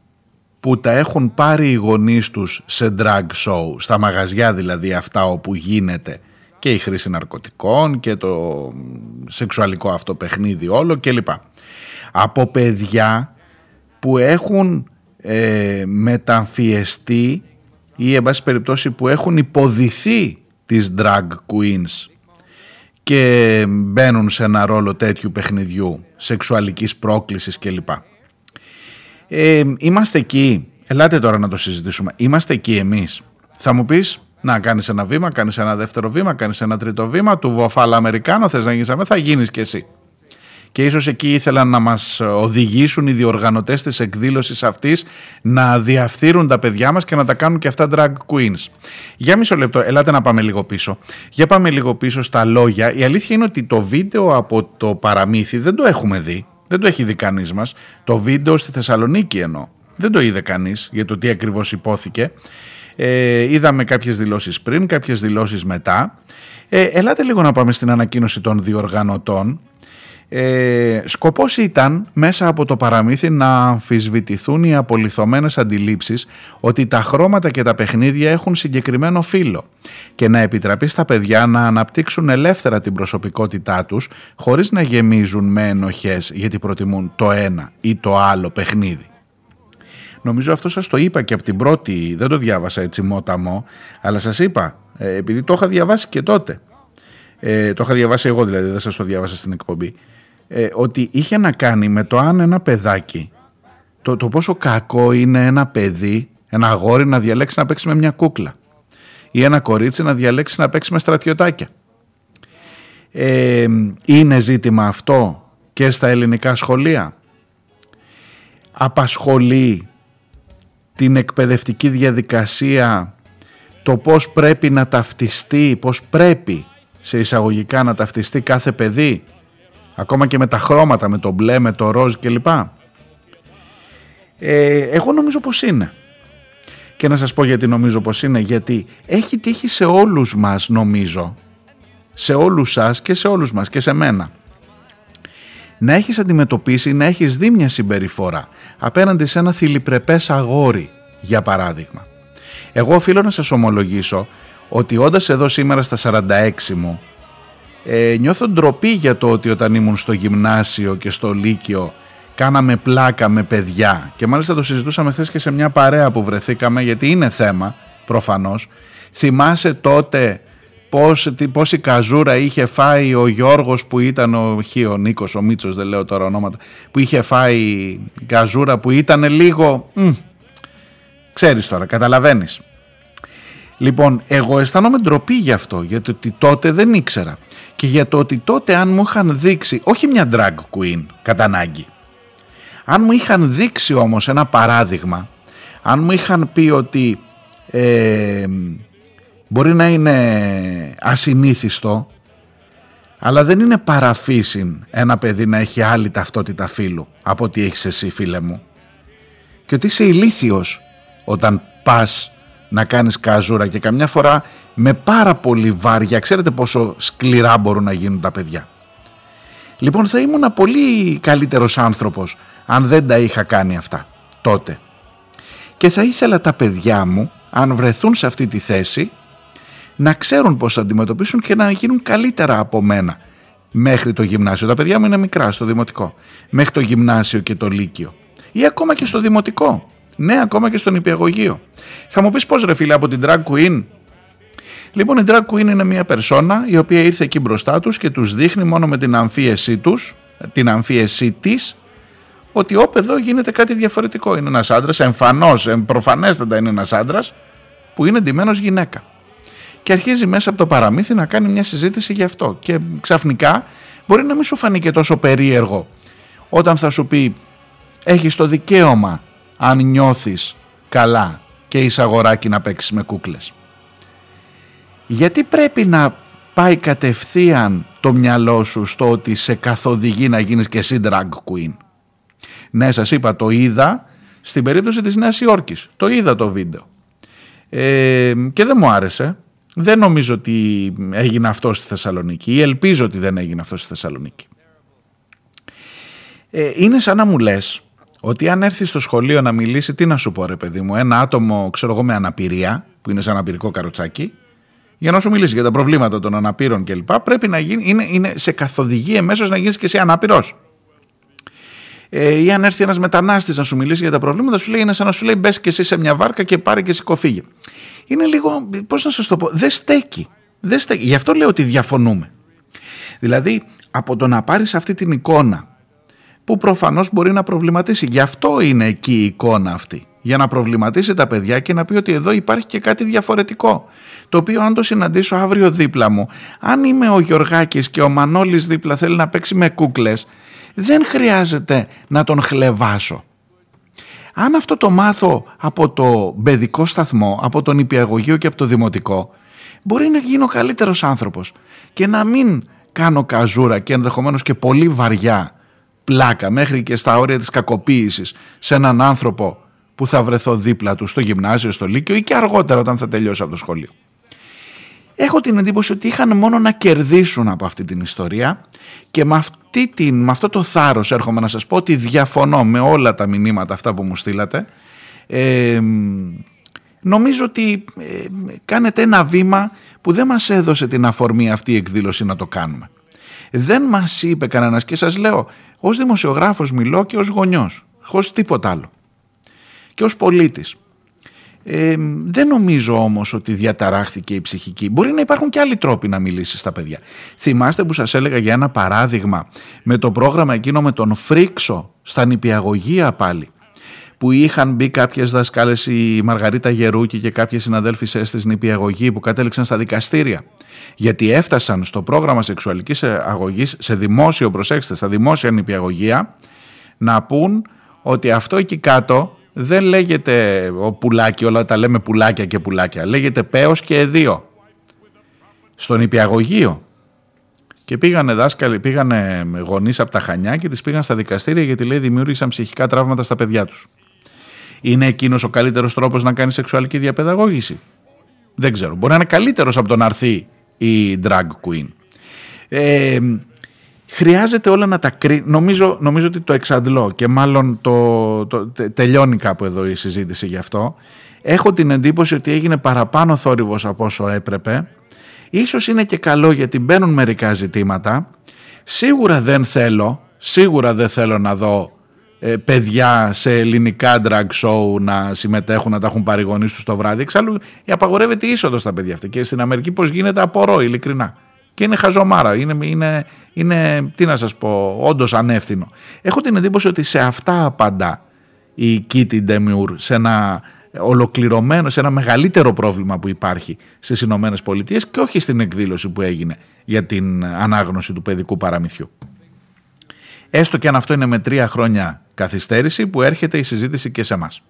που τα έχουν πάρει οι γονείς τους σε drag show, στα μαγαζιά δηλαδή αυτά όπου γίνεται και η χρήση ναρκωτικών και το σεξουαλικό αυτό παιχνίδι όλο κλπ. Από παιδιά που έχουν ε, μεταμφιεστεί ή εν πάση περιπτώσει που έχουν υποδηθεί τις drag queens και μπαίνουν σε ένα ρόλο τέτοιου παιχνιδιού, σεξουαλικής πρόκλησης κλπ. Ε, είμαστε εκεί, ελάτε τώρα να το συζητήσουμε, είμαστε εκεί εμείς. Θα μου πεις να κάνεις ένα βήμα, κάνεις ένα δεύτερο βήμα, κάνεις ένα τρίτο βήμα. Του βοφάλα Αμερικάνο, θες να γίνεις θα γίνεις κι εσύ. Και ίσως εκεί ήθελαν να μας οδηγήσουν οι διοργανωτές της εκδήλωσης αυτής να διαφθείρουν τα παιδιά μας και να τα κάνουν και αυτά drag queens. Για μισό λεπτό, ελάτε να πάμε λίγο πίσω. Για πάμε λίγο πίσω στα λόγια. Η αλήθεια είναι ότι το βίντεο από το παραμύθι δεν το έχουμε δει. Δεν το έχει δει κανείς μας. Το βίντεο στη Θεσσαλονίκη εννοώ. Δεν το είδε κανείς για το τι ακριβώς υπόθηκε. Ε, είδαμε κάποιες δηλώσεις πριν, κάποιες δηλώσεις μετά. Ε, ελάτε λίγο να πάμε στην ανακοίνωση των διοργανωτών. Ε, σκοπός ήταν μέσα από το παραμύθι να αμφισβητηθούν οι απολυθωμένες αντιλήψεις ότι τα χρώματα και τα παιχνίδια έχουν συγκεκριμένο φύλλο και να επιτραπεί στα παιδιά να αναπτύξουν ελεύθερα την προσωπικότητά τους χωρίς να γεμίζουν με ενοχές γιατί προτιμούν το ένα ή το άλλο παιχνίδι. Νομίζω αυτό σας το είπα και από την πρώτη, δεν το διάβασα έτσι μόταμο, αλλά σας είπα, ε, επειδή το είχα διαβάσει και τότε, ε, το είχα διαβάσει εγώ δηλαδή, δεν σας το διάβασα στην εκπομπή, ε, ότι είχε να κάνει με το αν ένα παιδάκι, το, το πόσο κακό είναι ένα παιδί, ένα αγόρι να διαλέξει να παίξει με μια κούκλα ή ένα κορίτσι να διαλέξει να παίξει με στρατιωτάκια. Ε, είναι ζήτημα αυτό και στα ελληνικά σχολεία; Απασχολεί την εκπαιδευτική διαδικασία, το πώς πρέπει να ταυτιστεί, πώς πρέπει σε εισαγωγικά να ταυτιστεί κάθε παιδί, ακόμα και με τα χρώματα, με το μπλε, με το ροζ κλπ. Ε, εγώ νομίζω πως είναι. Και να σας πω γιατί νομίζω πως είναι, γιατί έχει τύχει σε όλους μας νομίζω, σε όλους σας και σε όλους μας και σε μένα, να έχεις αντιμετωπίσει, να έχεις δει μια συμπεριφορά απέναντι σε ένα θηλυπρεπές αγόρι, για παράδειγμα. Εγώ οφείλω να σας ομολογήσω ότι όντας εδώ σήμερα στα 46 μου ε, νιώθω ντροπή για το ότι όταν ήμουν στο γυμνάσιο και στο λύκειο κάναμε πλάκα με παιδιά. Και μάλιστα το συζητούσαμε χθες και σε μια παρέα που βρεθήκαμε γιατί είναι θέμα προφανώς. Θυμάσαι τότε πώς, πόση καζούρα είχε φάει ο Γιώργος που ήταν ο Χ, ο Νίκος, ο Μίτσος δεν λέω τώρα ονόματα που είχε φάει καζούρα που ήταν λίγο μ, ξέρεις τώρα καταλαβαίνεις. Λοιπόν εγώ αισθάνομαι ντροπή γι' αυτό γιατί ότι τότε δεν ήξερα και για το ότι τότε αν μου είχαν δείξει όχι μια drag queen κατά ανάγκη. Αν μου είχαν δείξει όμως ένα παράδειγμα αν μου είχαν πει ότι ε, μπορεί να είναι ασυνήθιστο αλλά δεν είναι παραφύσιν ένα παιδί να έχει άλλη ταυτότητα φίλου από ό,τι έχεις εσύ φίλε μου. Και ότι είσαι ηλίθιος όταν πας να κάνεις καζούρα και καμιά φορά με πάρα πολύ βάρια ξέρετε πόσο σκληρά μπορούν να γίνουν τα παιδιά λοιπόν θα ήμουν πολύ καλύτερος άνθρωπος αν δεν τα είχα κάνει αυτά τότε και θα ήθελα τα παιδιά μου αν βρεθούν σε αυτή τη θέση να ξέρουν πώς θα αντιμετωπίσουν και να γίνουν καλύτερα από μένα μέχρι το γυμνάσιο. Τα παιδιά μου είναι μικρά στο δημοτικό. Μέχρι το γυμνάσιο και το λύκειο. Ή ακόμα και στο δημοτικό. Ναι, ακόμα και στον υπηαγωγείο. Θα μου πεις πώς ρε φίλε από την drag queen. Λοιπόν η drag queen είναι μια περσόνα η οποία ήρθε εκεί μπροστά τους και τους δείχνει μόνο με την αμφίεσή τους, την αμφίεσή της, ότι όπ εδώ γίνεται κάτι διαφορετικό. Είναι ένας άντρας, εμφανώς, προφανέστατα είναι ένας άντρας που είναι ντυμένος γυναίκα και αρχίζει μέσα από το παραμύθι να κάνει μια συζήτηση γι' αυτό. Και ξαφνικά μπορεί να μην σου φανεί και τόσο περίεργο όταν θα σου πει έχεις το δικαίωμα αν νιώθεις καλά και είσαι αγοράκι να παίξεις με κούκλες. Γιατί πρέπει να πάει κατευθείαν το μυαλό σου στο ότι σε καθοδηγεί να γίνεις και εσύ drag queen; Ναι, σας είπα, το είδα στην περίπτωση της Νέας Υόρκης. Το είδα το βίντεο. Ε, και δεν μου άρεσε. Δεν νομίζω ότι έγινε αυτό στη Θεσσαλονίκη ή ελπίζω ότι δεν έγινε αυτό στη Θεσσαλονίκη. Ε, είναι σαν να μου λες ότι αν έρθει στο σχολείο να μιλήσει, τι να σου πω ρε παιδί μου, ένα άτομο ξέρω εγώ με αναπηρία, που είναι σαν αναπηρικό καροτσάκι, για να σου μιλήσει για τα προβλήματα των αναπήρων κλπ. Πρέπει να γίνει, είναι, είναι σε καθοδηγεί εμέσως να γίνεις και εσύ ανάπηρος. Ε, ή αν έρθει ένας μετανάστης να σου μιλήσει για τα προβλήματα, σου λέει είναι σαν να σου λέει μπες και εσύ σε μια βάρκα και πάρε και σηκωφίγε είναι λίγο, πώς να σας το πω, δεν στέκει. Δεν στέκει. Γι' αυτό λέω ότι διαφωνούμε. Δηλαδή, από το να πάρεις αυτή την εικόνα, που προφανώς μπορεί να προβληματίσει, γι' αυτό είναι εκεί η εικόνα αυτή, για να προβληματίσει τα παιδιά και να πει ότι εδώ υπάρχει και κάτι διαφορετικό, το οποίο αν το συναντήσω αύριο δίπλα μου, αν είμαι ο Γιωργάκης και ο Μανώλης δίπλα θέλει να παίξει με κούκλες, δεν χρειάζεται να τον χλεβάσω. Αν αυτό το μάθω από το παιδικό σταθμό, από τον υπηαγωγείο και από το δημοτικό, μπορεί να γίνω καλύτερος άνθρωπος και να μην κάνω καζούρα και ενδεχομένως και πολύ βαριά πλάκα μέχρι και στα όρια της κακοποίησης σε έναν άνθρωπο που θα βρεθώ δίπλα του στο γυμνάσιο, στο λύκειο ή και αργότερα όταν θα τελειώσω από το σχολείο. Έχω την εντύπωση ότι είχαν μόνο να κερδίσουν από αυτή την ιστορία και με, αυτή την, με αυτό το θάρρος έρχομαι να σας πω ότι διαφωνώ με όλα τα μηνύματα αυτά που μου στείλατε. Ε, νομίζω ότι ε, κάνετε ένα βήμα που δεν μας έδωσε την αφορμή αυτή η εκδήλωση να το κάνουμε. Δεν μας είπε κανένας και σας λέω ως δημοσιογράφος μιλώ και ως γονιός, ως τίποτα άλλο και ως πολίτης. Ε, δεν νομίζω όμως ότι διαταράχθηκε η ψυχική. Μπορεί να υπάρχουν και άλλοι τρόποι να μιλήσεις στα παιδιά. Θυμάστε που σας έλεγα για ένα παράδειγμα με το πρόγραμμα εκείνο με τον Φρίξο στα νηπιαγωγεία πάλι που είχαν μπει κάποιες δασκάλες η Μαργαρίτα Γερούκη και κάποιες συναδέλφισες της νηπιαγωγή που κατέληξαν στα δικαστήρια γιατί έφτασαν στο πρόγραμμα σεξουαλικής αγωγής σε δημόσιο, προσέξτε, στα δημόσια νηπιαγωγεία να πούν ότι αυτό εκεί κάτω δεν λέγεται ο πουλάκι, όλα τα λέμε πουλάκια και πουλάκια. Λέγεται πέος και εδίο. Στον υπηαγωγείο. Και πήγανε δάσκαλοι, πήγανε γονείς από τα Χανιά και τις πήγαν στα δικαστήρια γιατί λέει δημιούργησαν ψυχικά τραύματα στα παιδιά τους. Είναι εκείνος ο καλύτερος τρόπος να κάνεις σεξουαλική διαπαιδαγώγηση; Δεν ξέρω. Μπορεί να είναι καλύτερος από τον αρθή η drag queen. Ε, χρειάζεται όλα να τα κρίνει. Νομίζω, νομίζω ότι το εξαντλώ και μάλλον το, το, τελειώνει κάπου εδώ η συζήτηση γι' αυτό. έχω την εντύπωση ότι έγινε παραπάνω θόρυβος από όσο έπρεπε. Ίσως είναι και καλό γιατί μπαίνουν μερικά ζητήματα. Σίγουρα δεν θέλω, σίγουρα δεν θέλω να δω ε, παιδιά σε ελληνικά drag show να συμμετέχουν, να τα έχουν πάρει γονείς τους το βράδυ. Εξάλλου απαγορεύεται η είσοδος στα παιδιά αυτά και στην Αμερική πώς γίνεται απορώ ειλικρινά. Και είναι χαζομάρα, είναι, είναι, είναι τι να σας πω, όντως ανεύθυνο. Έχω την εντύπωση ότι σε αυτά απαντά η Kitty Demure σε ένα ολοκληρωμένο, σε ένα μεγαλύτερο πρόβλημα που υπάρχει στις Ηνωμένες Πολιτείες και όχι στην εκδήλωση που έγινε για την ανάγνωση του παιδικού παραμυθιού. Έστω και αν αυτό είναι με τρία χρόνια καθυστέρηση που έρχεται η συζήτηση και σε εμάς.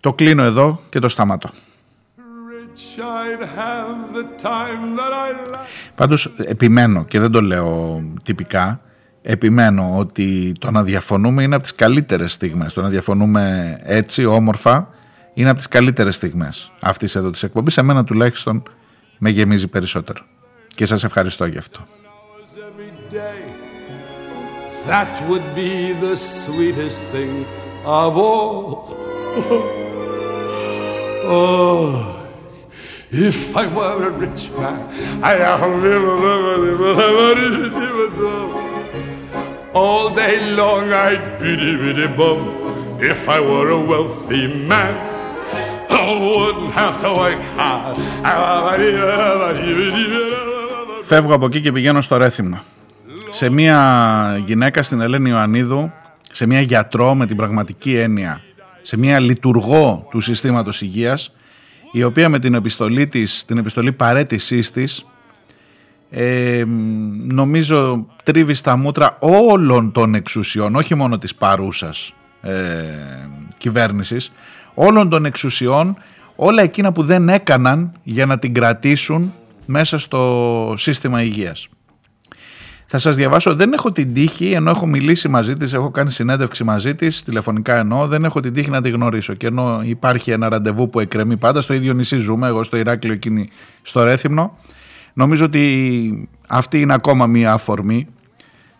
Το κλείνω εδώ και το σταματώ. Πάντως επιμένω και δεν το λέω τυπικά επιμένω ότι το να διαφωνούμε είναι από τις καλύτερες στιγμές. Το να διαφωνούμε έτσι όμορφα είναι από τις καλύτερες στιγμές αυτής εδώ της εκπομπής. Εμένα τουλάχιστον με γεμίζει περισσότερο. Και σας ευχαριστώ γι' αυτό. That would be the sweetest thing of all. oh, if I were a rich man, I all day long I'd biddy biddy bum. If I were a wealthy man, I wouldn't have to work hard. Φεύγω από εκεί και πηγαίνω στο Ρέθυμνο σε μια γυναίκα στην Ελένη Ιωαννίδου, σε μια γιατρό με την πραγματική έννοια, σε μια λειτουργό του συστήματος υγείας, η οποία με την επιστολή της, την επιστολή παρέτησής της, ε, νομίζω τρίβει στα μούτρα όλων των εξουσιών, όχι μόνο της παρούσας ε, κυβέρνησης, όλων των εξουσιών, όλα εκείνα που δεν έκαναν για να την κρατήσουν μέσα στο σύστημα υγείας. Θα σας διαβάσω, δεν έχω την τύχη, ενώ έχω μιλήσει μαζί της, έχω κάνει συνέντευξη μαζί της, τηλεφωνικά εννοώ, δεν έχω την τύχη να τη γνωρίσω. Και ενώ υπάρχει ένα ραντεβού που εκκρεμεί πάντα, στο ίδιο νησί ζούμε, εγώ στο Ηράκλειο, εκείνη στο Ρέθυμνο, νομίζω ότι αυτή είναι ακόμα μία αφορμή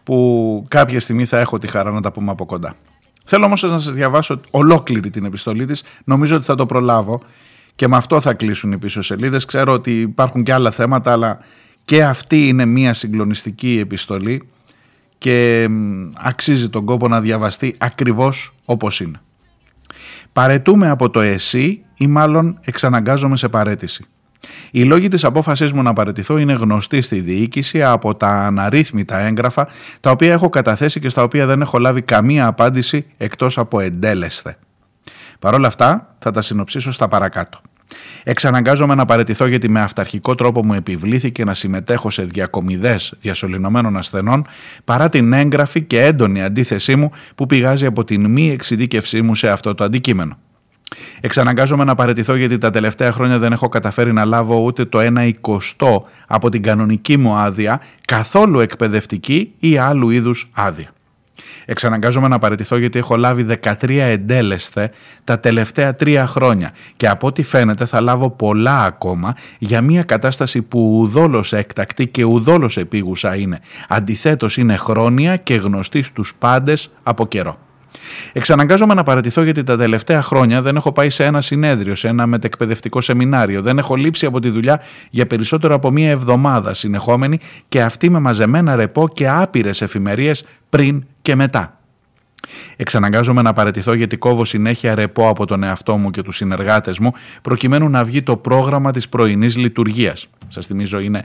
που κάποια στιγμή θα έχω τη χαρά να τα πούμε από κοντά. Θέλω όμως να σας διαβάσω ολόκληρη την επιστολή της, νομίζω ότι θα το προλάβω και με αυτό θα κλείσουν οι πίσω σελίδες. Ξέρω ότι υπάρχουν και άλλα θέματα, αλλά και αυτή είναι μια συγκλονιστική επιστολή και αξίζει τον κόπο να διαβαστεί ακριβώς όπως είναι. Παρετούμε από το ΕΣΥ ή μάλλον εξαναγκάζομαι σε παρέτηση. Οι λόγοι της απόφασής μου να παρετηθώ είναι γνωστοί στη διοίκηση από τα αναρρύθμιτα έγγραφα τα οποία έχω καταθέσει και στα οποία δεν έχω λάβει καμία απάντηση εκτός από εντέλεσθε. Παρ' όλα αυτά θα τα συνοψίσω στα παρακάτω. Εξαναγκάζομαι να παραιτηθώ γιατί με αυταρχικό τρόπο μου επιβλήθηκε να συμμετέχω σε διακομιδές διασωληνωμένων ασθενών παρά την έγγραφη και έντονη αντίθεσή μου που πηγάζει από την μη εξειδίκευσή μου σε αυτό το αντικείμενο. Εξαναγκάζομαι να παραιτηθώ γιατί τα τελευταία χρόνια δεν έχω καταφέρει να λάβω ούτε το ένα εικοστό από την κανονική μου άδεια, καθόλου εκπαιδευτική ή άλλου είδους άδεια. Εξαναγκάζομαι να παραιτηθώ γιατί έχω λάβει 13 εντέλεσθε τα τελευταία τρία χρόνια και από ό,τι φαίνεται θα λάβω πολλά ακόμα για μια κατάσταση που ουδόλως έκτακτη και ουδόλως επίγουσα είναι. Αντιθέτως είναι χρόνια και γνωστή στους πάντες από καιρό. Εξαναγκάζομαι να παρατηθώ γιατί τα τελευταία χρόνια δεν έχω πάει σε ένα συνέδριο, σε ένα μετεκπαιδευτικό σεμινάριο. Δεν έχω λείψει από τη δουλειά για περισσότερο από μία εβδομάδα συνεχόμενη και αυτή με μαζεμένα ρεπό και άπειρες εφημερίες πριν και μετά. Εξαναγκάζομαι να παρατηθώ γιατί κόβω συνέχεια ρεπό από τον εαυτό μου και τους συνεργάτες μου προκειμένου να βγει το πρόγραμμα της πρωινής λειτουργίας. Σας θυμίζω είναι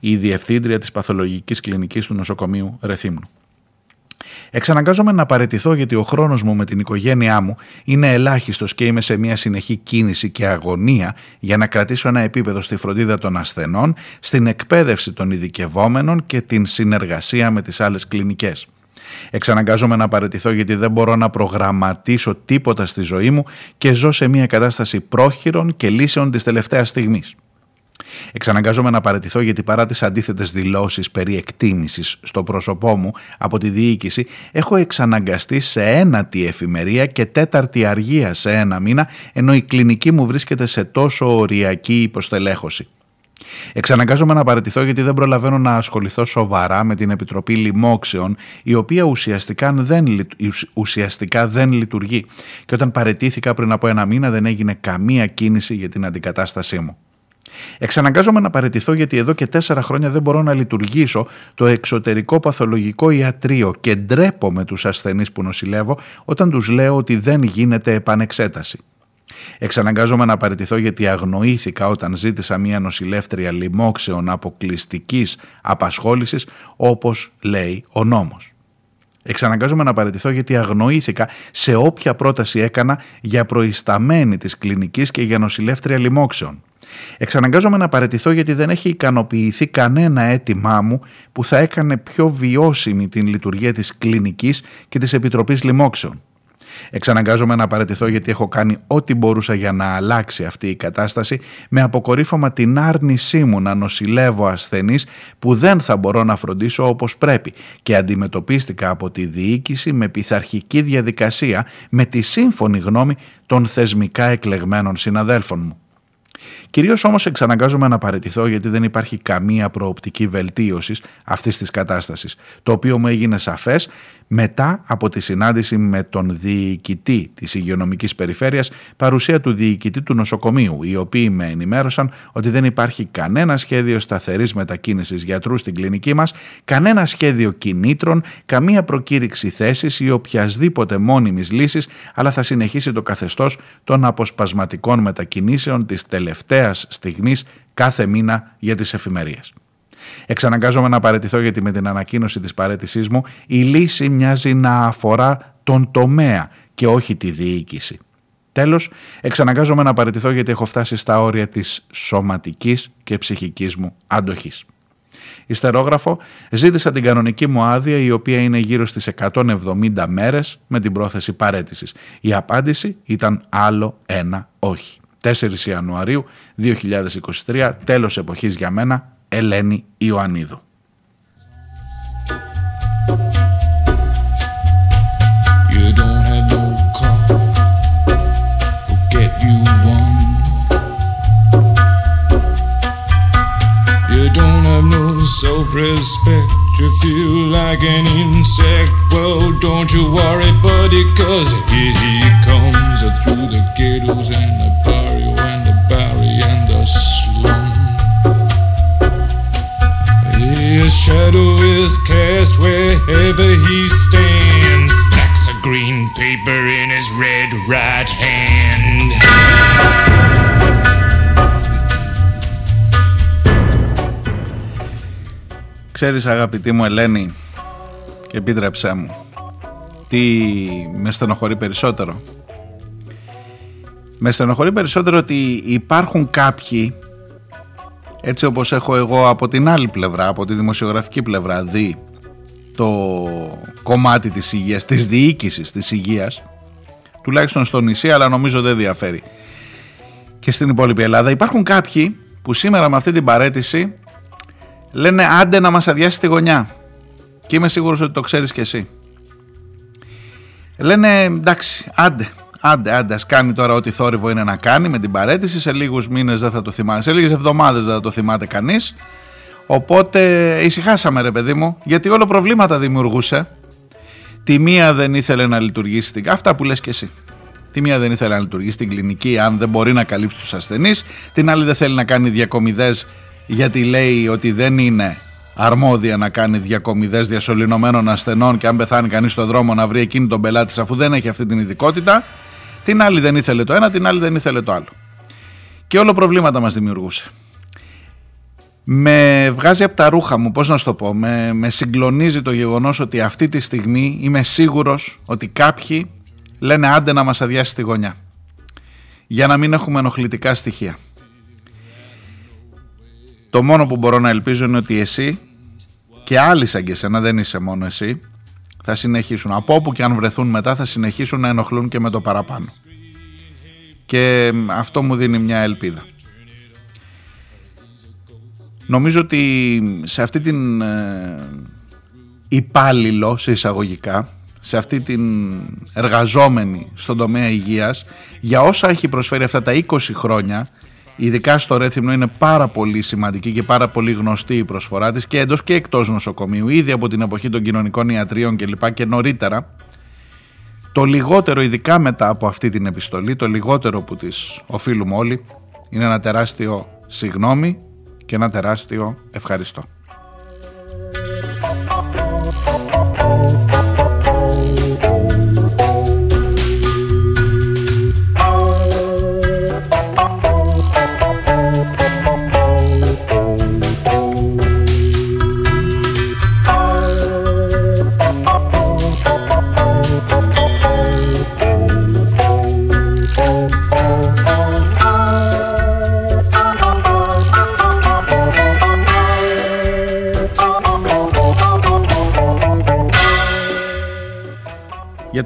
η διευθύντρια της παθολογικής κλινικής του νοσοκομείου Ρεθύμνου. Εξαναγκάζομαι να παραιτηθώ γιατί ο χρόνος μου με την οικογένειά μου είναι ελάχιστος και είμαι σε μια συνεχή κίνηση και αγωνία για να κρατήσω ένα επίπεδο στη φροντίδα των ασθενών, στην εκπαίδευση των ειδικευόμενων και την συνεργασία με τις άλλες κλινικές. Εξαναγκάζομαι να παραιτηθώ γιατί δεν μπορώ να προγραμματίσω τίποτα στη ζωή μου και ζω σε μια κατάσταση πρόχειρων και λύσεων της τελευταίας στιγμής. Εξαναγκάζομαι να παραιτηθώ γιατί παρά τις αντίθετες δηλώσεις περί εκτίμησης στο πρόσωπό μου από τη διοίκηση έχω εξαναγκαστεί σε ένατη εφημερία και τέταρτη αργία σε ένα μήνα ενώ η κλινική μου βρίσκεται σε τόσο οριακή υποστελέχωση. Εξαναγκάζομαι να παραιτηθώ γιατί δεν προλαβαίνω να ασχοληθώ σοβαρά με την Επιτροπή Λοιμόξεων, η οποία ουσιαστικά δεν, ουσιαστικά δεν λειτουργεί. Και όταν παρετήθηκα πριν από ένα μήνα δεν έγινε καμία κίνηση για την αντικατάστασή μου. Εξαναγκάζομαι να παραιτηθώ γιατί εδώ και τέσσερα χρόνια δεν μπορώ να λειτουργήσω το εξωτερικό παθολογικό ιατρείο και ντρέπω τους ασθενείς που νοσηλεύω όταν τους λέω ότι δεν γίνεται επανεξέταση. Εξαναγκάζομαι να παραιτηθώ γιατί αγνοήθηκα όταν ζήτησα μια νοσηλεύτρια λοιμόξεων αποκλειστικής απασχόλησης όπως λέει ο νόμος. Εξαναγκάζομαι να παραιτηθώ γιατί αγνοήθηκα σε όποια πρόταση έκανα για προϊσταμένη της κλινικής και για νοσηλεύτρια λοιμόξεων. Εξαναγκάζομαι να παραιτηθώ γιατί δεν έχει ικανοποιηθεί κανένα αίτημά μου που θα έκανε πιο βιώσιμη την λειτουργία της κλινικής και της Επιτροπής Λοιμόξεων. Εξαναγκάζομαι να παραιτηθώ γιατί έχω κάνει ό,τι μπορούσα για να αλλάξει αυτή η κατάσταση με αποκορύφωμα την άρνησή μου να νοσηλεύω ασθενείς που δεν θα μπορώ να φροντίσω όπως πρέπει και αντιμετωπίστηκα από τη διοίκηση με πειθαρχική διαδικασία με τη σύμφωνη γνώμη των θεσμικά εκλεγμένων συναδέλφων μου. Κυρίως όμως εξαναγκάζομαι να παραιτηθώ γιατί δεν υπάρχει καμία προοπτική βελτίωσης αυτής της κατάστασης, το οποίο μου έγινε σαφές μετά από τη συνάντηση με τον διοικητή της υγειονομικής περιφέρειας, παρουσία του διοικητή του νοσοκομείου, οι οποίοι με ενημέρωσαν ότι δεν υπάρχει κανένα σχέδιο σταθερής μετακίνησης γιατρού στην κλινική μας, κανένα σχέδιο κινήτρων, καμία προκήρυξη θέσης ή οποιασδήποτε μόνιμης λύσης, αλλά θα συνεχίσει το καθεστώς των αποσπασματικών μετακινήσεων της τελευταίας στιγμής κάθε μήνα για τις εφημερίες. Εξαναγκάζομαι να παραιτηθώ γιατί με την ανακοίνωση της παρέτησής μου η λύση μοιάζει να αφορά τον τομέα και όχι τη διοίκηση. Τέλος, εξαναγκάζομαι να παραιτηθώ γιατί έχω φτάσει στα όρια της σωματικής και ψυχικής μου αντοχής. Ιστερόγραφο, ζήτησα την κανονική μου άδεια η οποία είναι γύρω στις 170 μέρες με την πρόθεση παρέτησης. Η απάντηση ήταν άλλο ένα όχι. 4 Ιανουαρίου 2023, τέλος εποχής για μένα, Ελένη Ιωαννίδου. You don't have no car, get you one. You don't have no self-respect, you feel like an insect. Well, don't you worry, buddy, cause here he comes through the ghettos and the His shadow is cast wherever he stands. Stacks of green paper in his red right hand. Ξέρεις αγαπητή μου Ελένη και επίτρεψέ μου τι με στενοχωρεί περισσότερο; Με στενοχωρεί περισσότερο ότι υπάρχουν κάποιοι έτσι όπως έχω εγώ από την άλλη πλευρά, από τη δημοσιογραφική πλευρά δει το κομμάτι της υγείας, της διοίκησης της υγείας, τουλάχιστον στο νησί αλλά νομίζω δεν διαφέρει και στην υπόλοιπη Ελλάδα. Υπάρχουν κάποιοι που σήμερα με αυτή την παρέτηση λένε άντε να μας αδειάσει τη γωνιά και είμαι σίγουρος ότι το ξέρεις και εσύ. Λένε εντάξει άντε Άντε, άντε, ας κάνει τώρα ό,τι θόρυβο είναι να κάνει με την παρέτηση. Σε λίγους μήνες δεν θα το θυμάται, σε λίγες εβδομάδες δεν θα το θυμάται κανείς. Οπότε ησυχάσαμε ρε παιδί μου, γιατί όλο προβλήματα δημιουργούσε. Τη μία δεν ήθελε να λειτουργήσει την... Αυτά που λες και εσύ. Τη μία δεν ήθελε να λειτουργήσει στην κλινική αν δεν μπορεί να καλύψει τους ασθενείς. Την άλλη δεν θέλει να κάνει διακομιδές γιατί λέει ότι δεν είναι αρμόδια να κάνει διακομιδές διασωληνωμένων ασθενών και αν πεθάνει κανείς στον δρόμο να βρει εκείνη τον πελάτη αφού δεν έχει αυτή την ειδικότητα. Την άλλη δεν ήθελε το ένα, την άλλη δεν ήθελε το άλλο. Και όλο προβλήματα μας δημιουργούσε. Με βγάζει από τα ρούχα μου, πώς να σου το πω, με, με συγκλονίζει το γεγονός ότι αυτή τη στιγμή είμαι σίγουρος ότι κάποιοι λένε άντε να μας αδειάσει τη γωνιά. Για να μην έχουμε ενοχλητικά στοιχεία. Το μόνο που μπορώ να ελπίζω είναι ότι εσύ και άλλοι σαν και εσένα, δεν είσαι μόνο εσύ, θα συνεχίσουν. Από όπου και αν βρεθούν μετά θα συνεχίσουν να ενοχλούν και με το παραπάνω. Και αυτό μου δίνει μια ελπίδα. Νομίζω ότι σε αυτή την ε, υπάλληλο σε εισαγωγικά, σε αυτή την εργαζόμενη στον τομέα υγείας, για όσα έχει προσφέρει αυτά τα 20 χρόνια, Ειδικά στο Ρέθυμνο είναι πάρα πολύ σημαντική και πάρα πολύ γνωστή η προσφορά της και εντός και εκτός νοσοκομείου, ήδη από την εποχή των κοινωνικών ιατρίων και λοιπά και νωρίτερα. Το λιγότερο, ειδικά μετά από αυτή την επιστολή, το λιγότερο που της οφείλουμε όλοι, είναι ένα τεράστιο συγνώμη και ένα τεράστιο ευχαριστώ.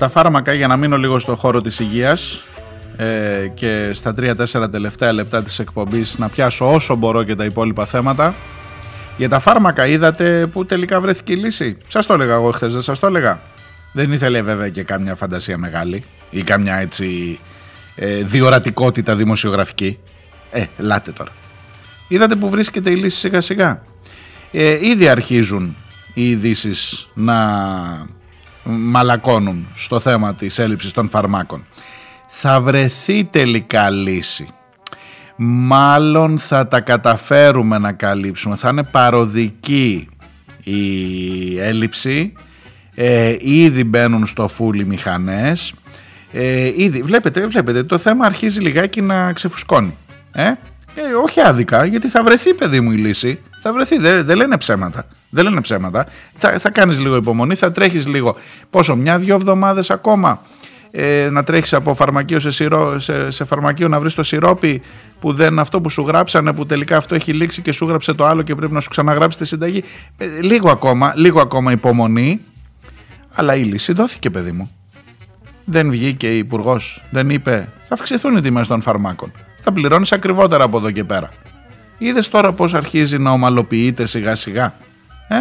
Τα φάρμακα, για να μείνω λίγο στο χώρο της υγείας ε, και στα 3-4 τελευταία λεπτά της εκπομπής να πιάσω όσο μπορώ και τα υπόλοιπα θέματα. Για τα φάρμακα είδατε που τελικά βρέθηκε η λύση. Σας το έλεγα εγώ χθες, δεν σας το έλεγα; Δεν ήθελε βέβαια και κάμια φαντασία μεγάλη ή κάμια έτσι ε, διορατικότητα δημοσιογραφική. Ε, λάτε τώρα. Είδατε που βρίσκεται η λύση σιγά σιγά. Ε, ήδη αρχίζουν οι ειδήσεις να μαλακώνουν στο θέμα της έλλειψης των φαρμάκων. Θα βρεθεί τελικά λύση. Μάλλον θα τα καταφέρουμε να καλύψουμε. Θα είναι παροδική η έλλειψη. Ε, ήδη μπαίνουν στο φούλι μηχανές. Ε, ήδη, βλέπετε, βλέπετε, το θέμα αρχίζει λιγάκι να ξεφουσκώνει. Ε; Ε, όχι άδικα, γιατί θα βρεθεί παιδί μου η λύση. Θα βρεθεί, δεν, δεν λένε ψέματα. Δεν λένε ψέματα. Θα, θα κάνεις λίγο υπομονή, θα τρέχεις λίγο. Πόσο, μια-δυο εβδομάδες ακόμα ε, να τρέχεις από φαρμακείο σε, σιρό, σε, σε φαρμακείο να βρεις το σιρόπι που δεν αυτό που σου γράψανε που τελικά αυτό έχει λήξει και σου γράψε το άλλο και πρέπει να σου ξαναγράψει τη συνταγή. Ε, λίγο ακόμα, λίγο ακόμα υπομονή. Αλλά η λύση δόθηκε παιδί μου. Δεν βγήκε η υπουργός, δεν είπε θα αυξηθούν οι τιμές των φαρμάκων. Θα πληρώνεις ακριβότερα από εδώ και πέρα. Είδες τώρα πώς αρχίζει να ομαλοποιείται σιγά σιγά. Ε;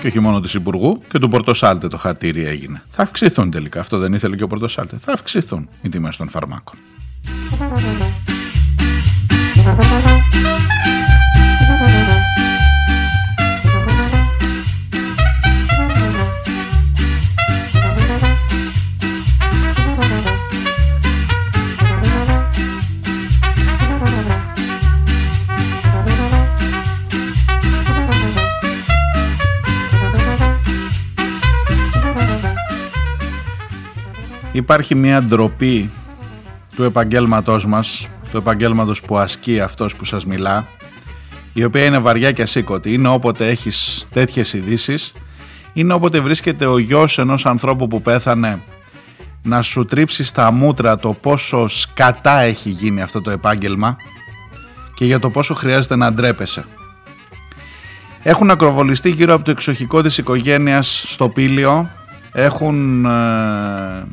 και όχι μόνο του Υπουργού και του Πορτοσάλτε το χατήρι έγινε. Θα αυξηθούν τελικά. Αυτό δεν ήθελε και ο Πορτοσάλτε. Θα αυξηθούν οι τιμές των φαρμάκων. Υπάρχει μια ντροπή του επαγγέλματός μας, του επαγγέλματος που ασκεί αυτός που σας μιλά, η οποία είναι βαριά και ασήκωτη. Είναι όποτε έχεις τέτοιες ειδήσεις, είναι όποτε βρίσκεται ο γιος ενός ανθρώπου που πέθανε να σου τρίψει στα μούτρα το πόσο σκατά έχει γίνει αυτό το επάγγελμα και για το πόσο χρειάζεται να ντρέπεσαι. Έχουν ακροβολιστεί γύρω από το εξοχικό της οικογένειας στο Πήλιο, έχουν ε,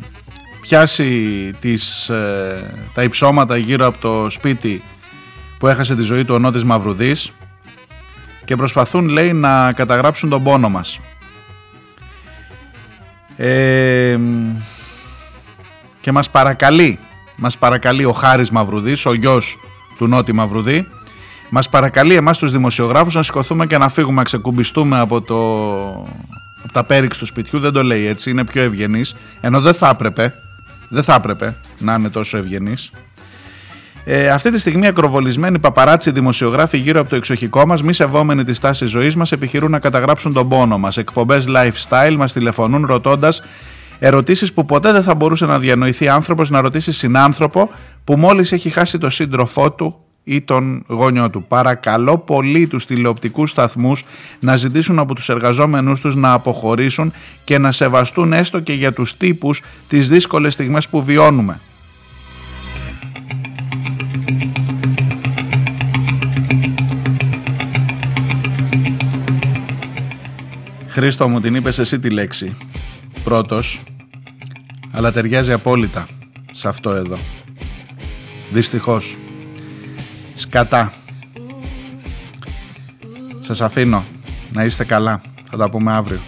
πιάσει τις, ε, τα υψώματα γύρω από το σπίτι που έχασε τη ζωή του ο Νότης Μαυρουδής και προσπαθούν λέει να καταγράψουν τον πόνο μας. Ε, και μας παρακαλεί, μας παρακαλεί ο Χάρης Μαυρουδής, ο γιος του Νότι Μαυρουδή, μας παρακαλεί εμάς τους δημοσιογράφους να σηκωθούμε και να φύγουμε, να ξεκουμπιστούμε από, το, από τα πέριξ του σπιτιού, δεν το λέει έτσι, είναι πιο ευγενής, ενώ δεν θα έπρεπε, δεν θα έπρεπε να είναι τόσο ευγενής. Ε, αυτή τη στιγμή ακροβολισμένοι παπαράτσι δημοσιογράφοι γύρω από το εξοχικό μας, μη σεβόμενοι τη τάση ζωής μας, επιχειρούν να καταγράψουν τον πόνο μας. Εκπομπές lifestyle μας τηλεφωνούν ρωτώντας ερωτήσεις που ποτέ δεν θα μπορούσε να διανοηθεί άνθρωπος να ρωτήσει συνάνθρωπο που μόλις έχει χάσει το σύντροφό του ή τον γόνιο του. Παρακαλώ πολύ τους τηλεοπτικούς σταθμούς να ζητήσουν από τους εργαζόμενους τους να αποχωρήσουν και να σεβαστούν έστω και για τους τύπους τις δύσκολες στιγμές που βιώνουμε. Χρήστο μου την είπες εσύ τη λέξη πρώτος αλλά ταιριάζει απόλυτα σε αυτό εδώ. Δυστυχώς σκατά. Σας αφήνω. Να είστε καλά. Θα τα πούμε αύριο.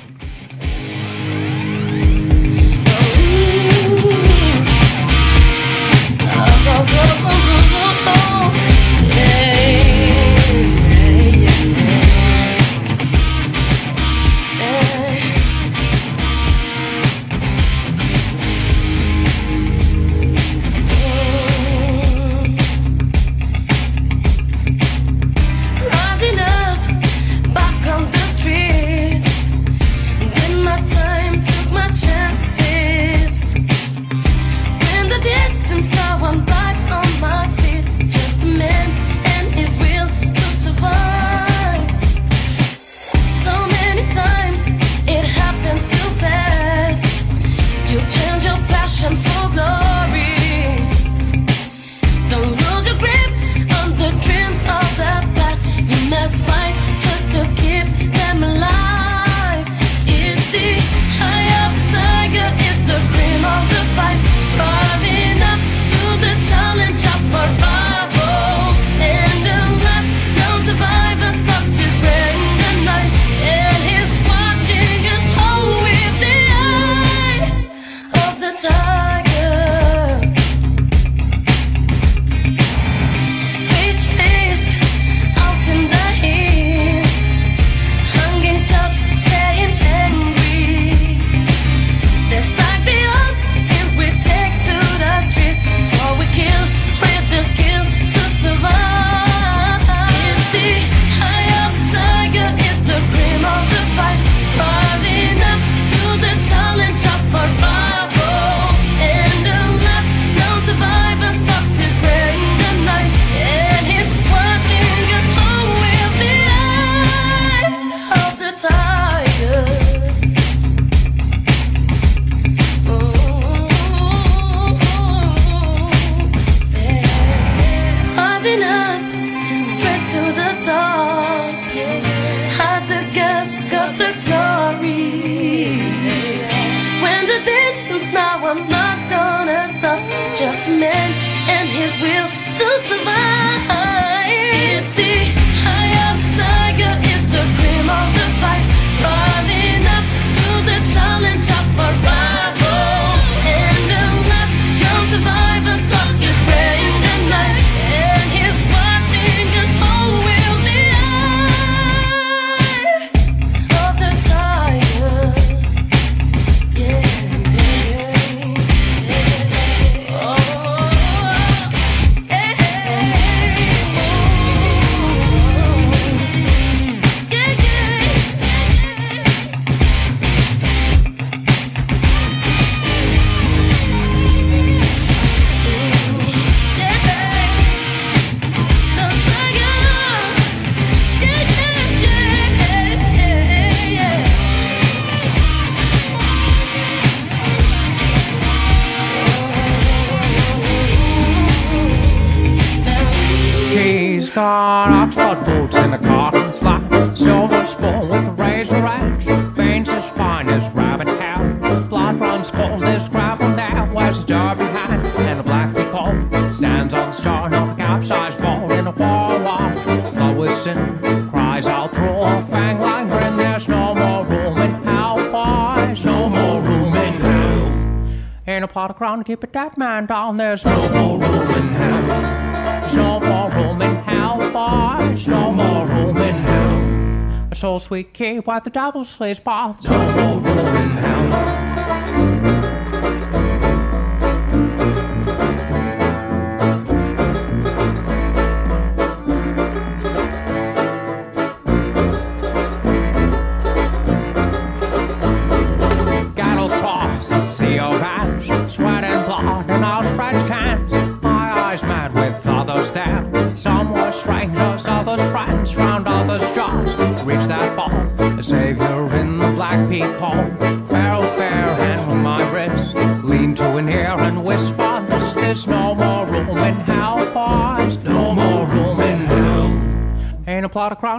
around, keep a dead man down. There's no more room in hell. There's no more room in hell, boys. No more room in hell. A soul sweet key where the devil sleeps, boys. No more room in hell.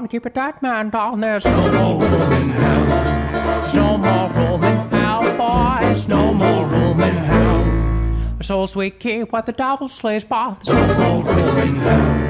can't keep a dead man down. There's no more room in hell. No more room in hell, boys. No more room in hell. The souls we keep what the devil slays, but there's no more room in hell.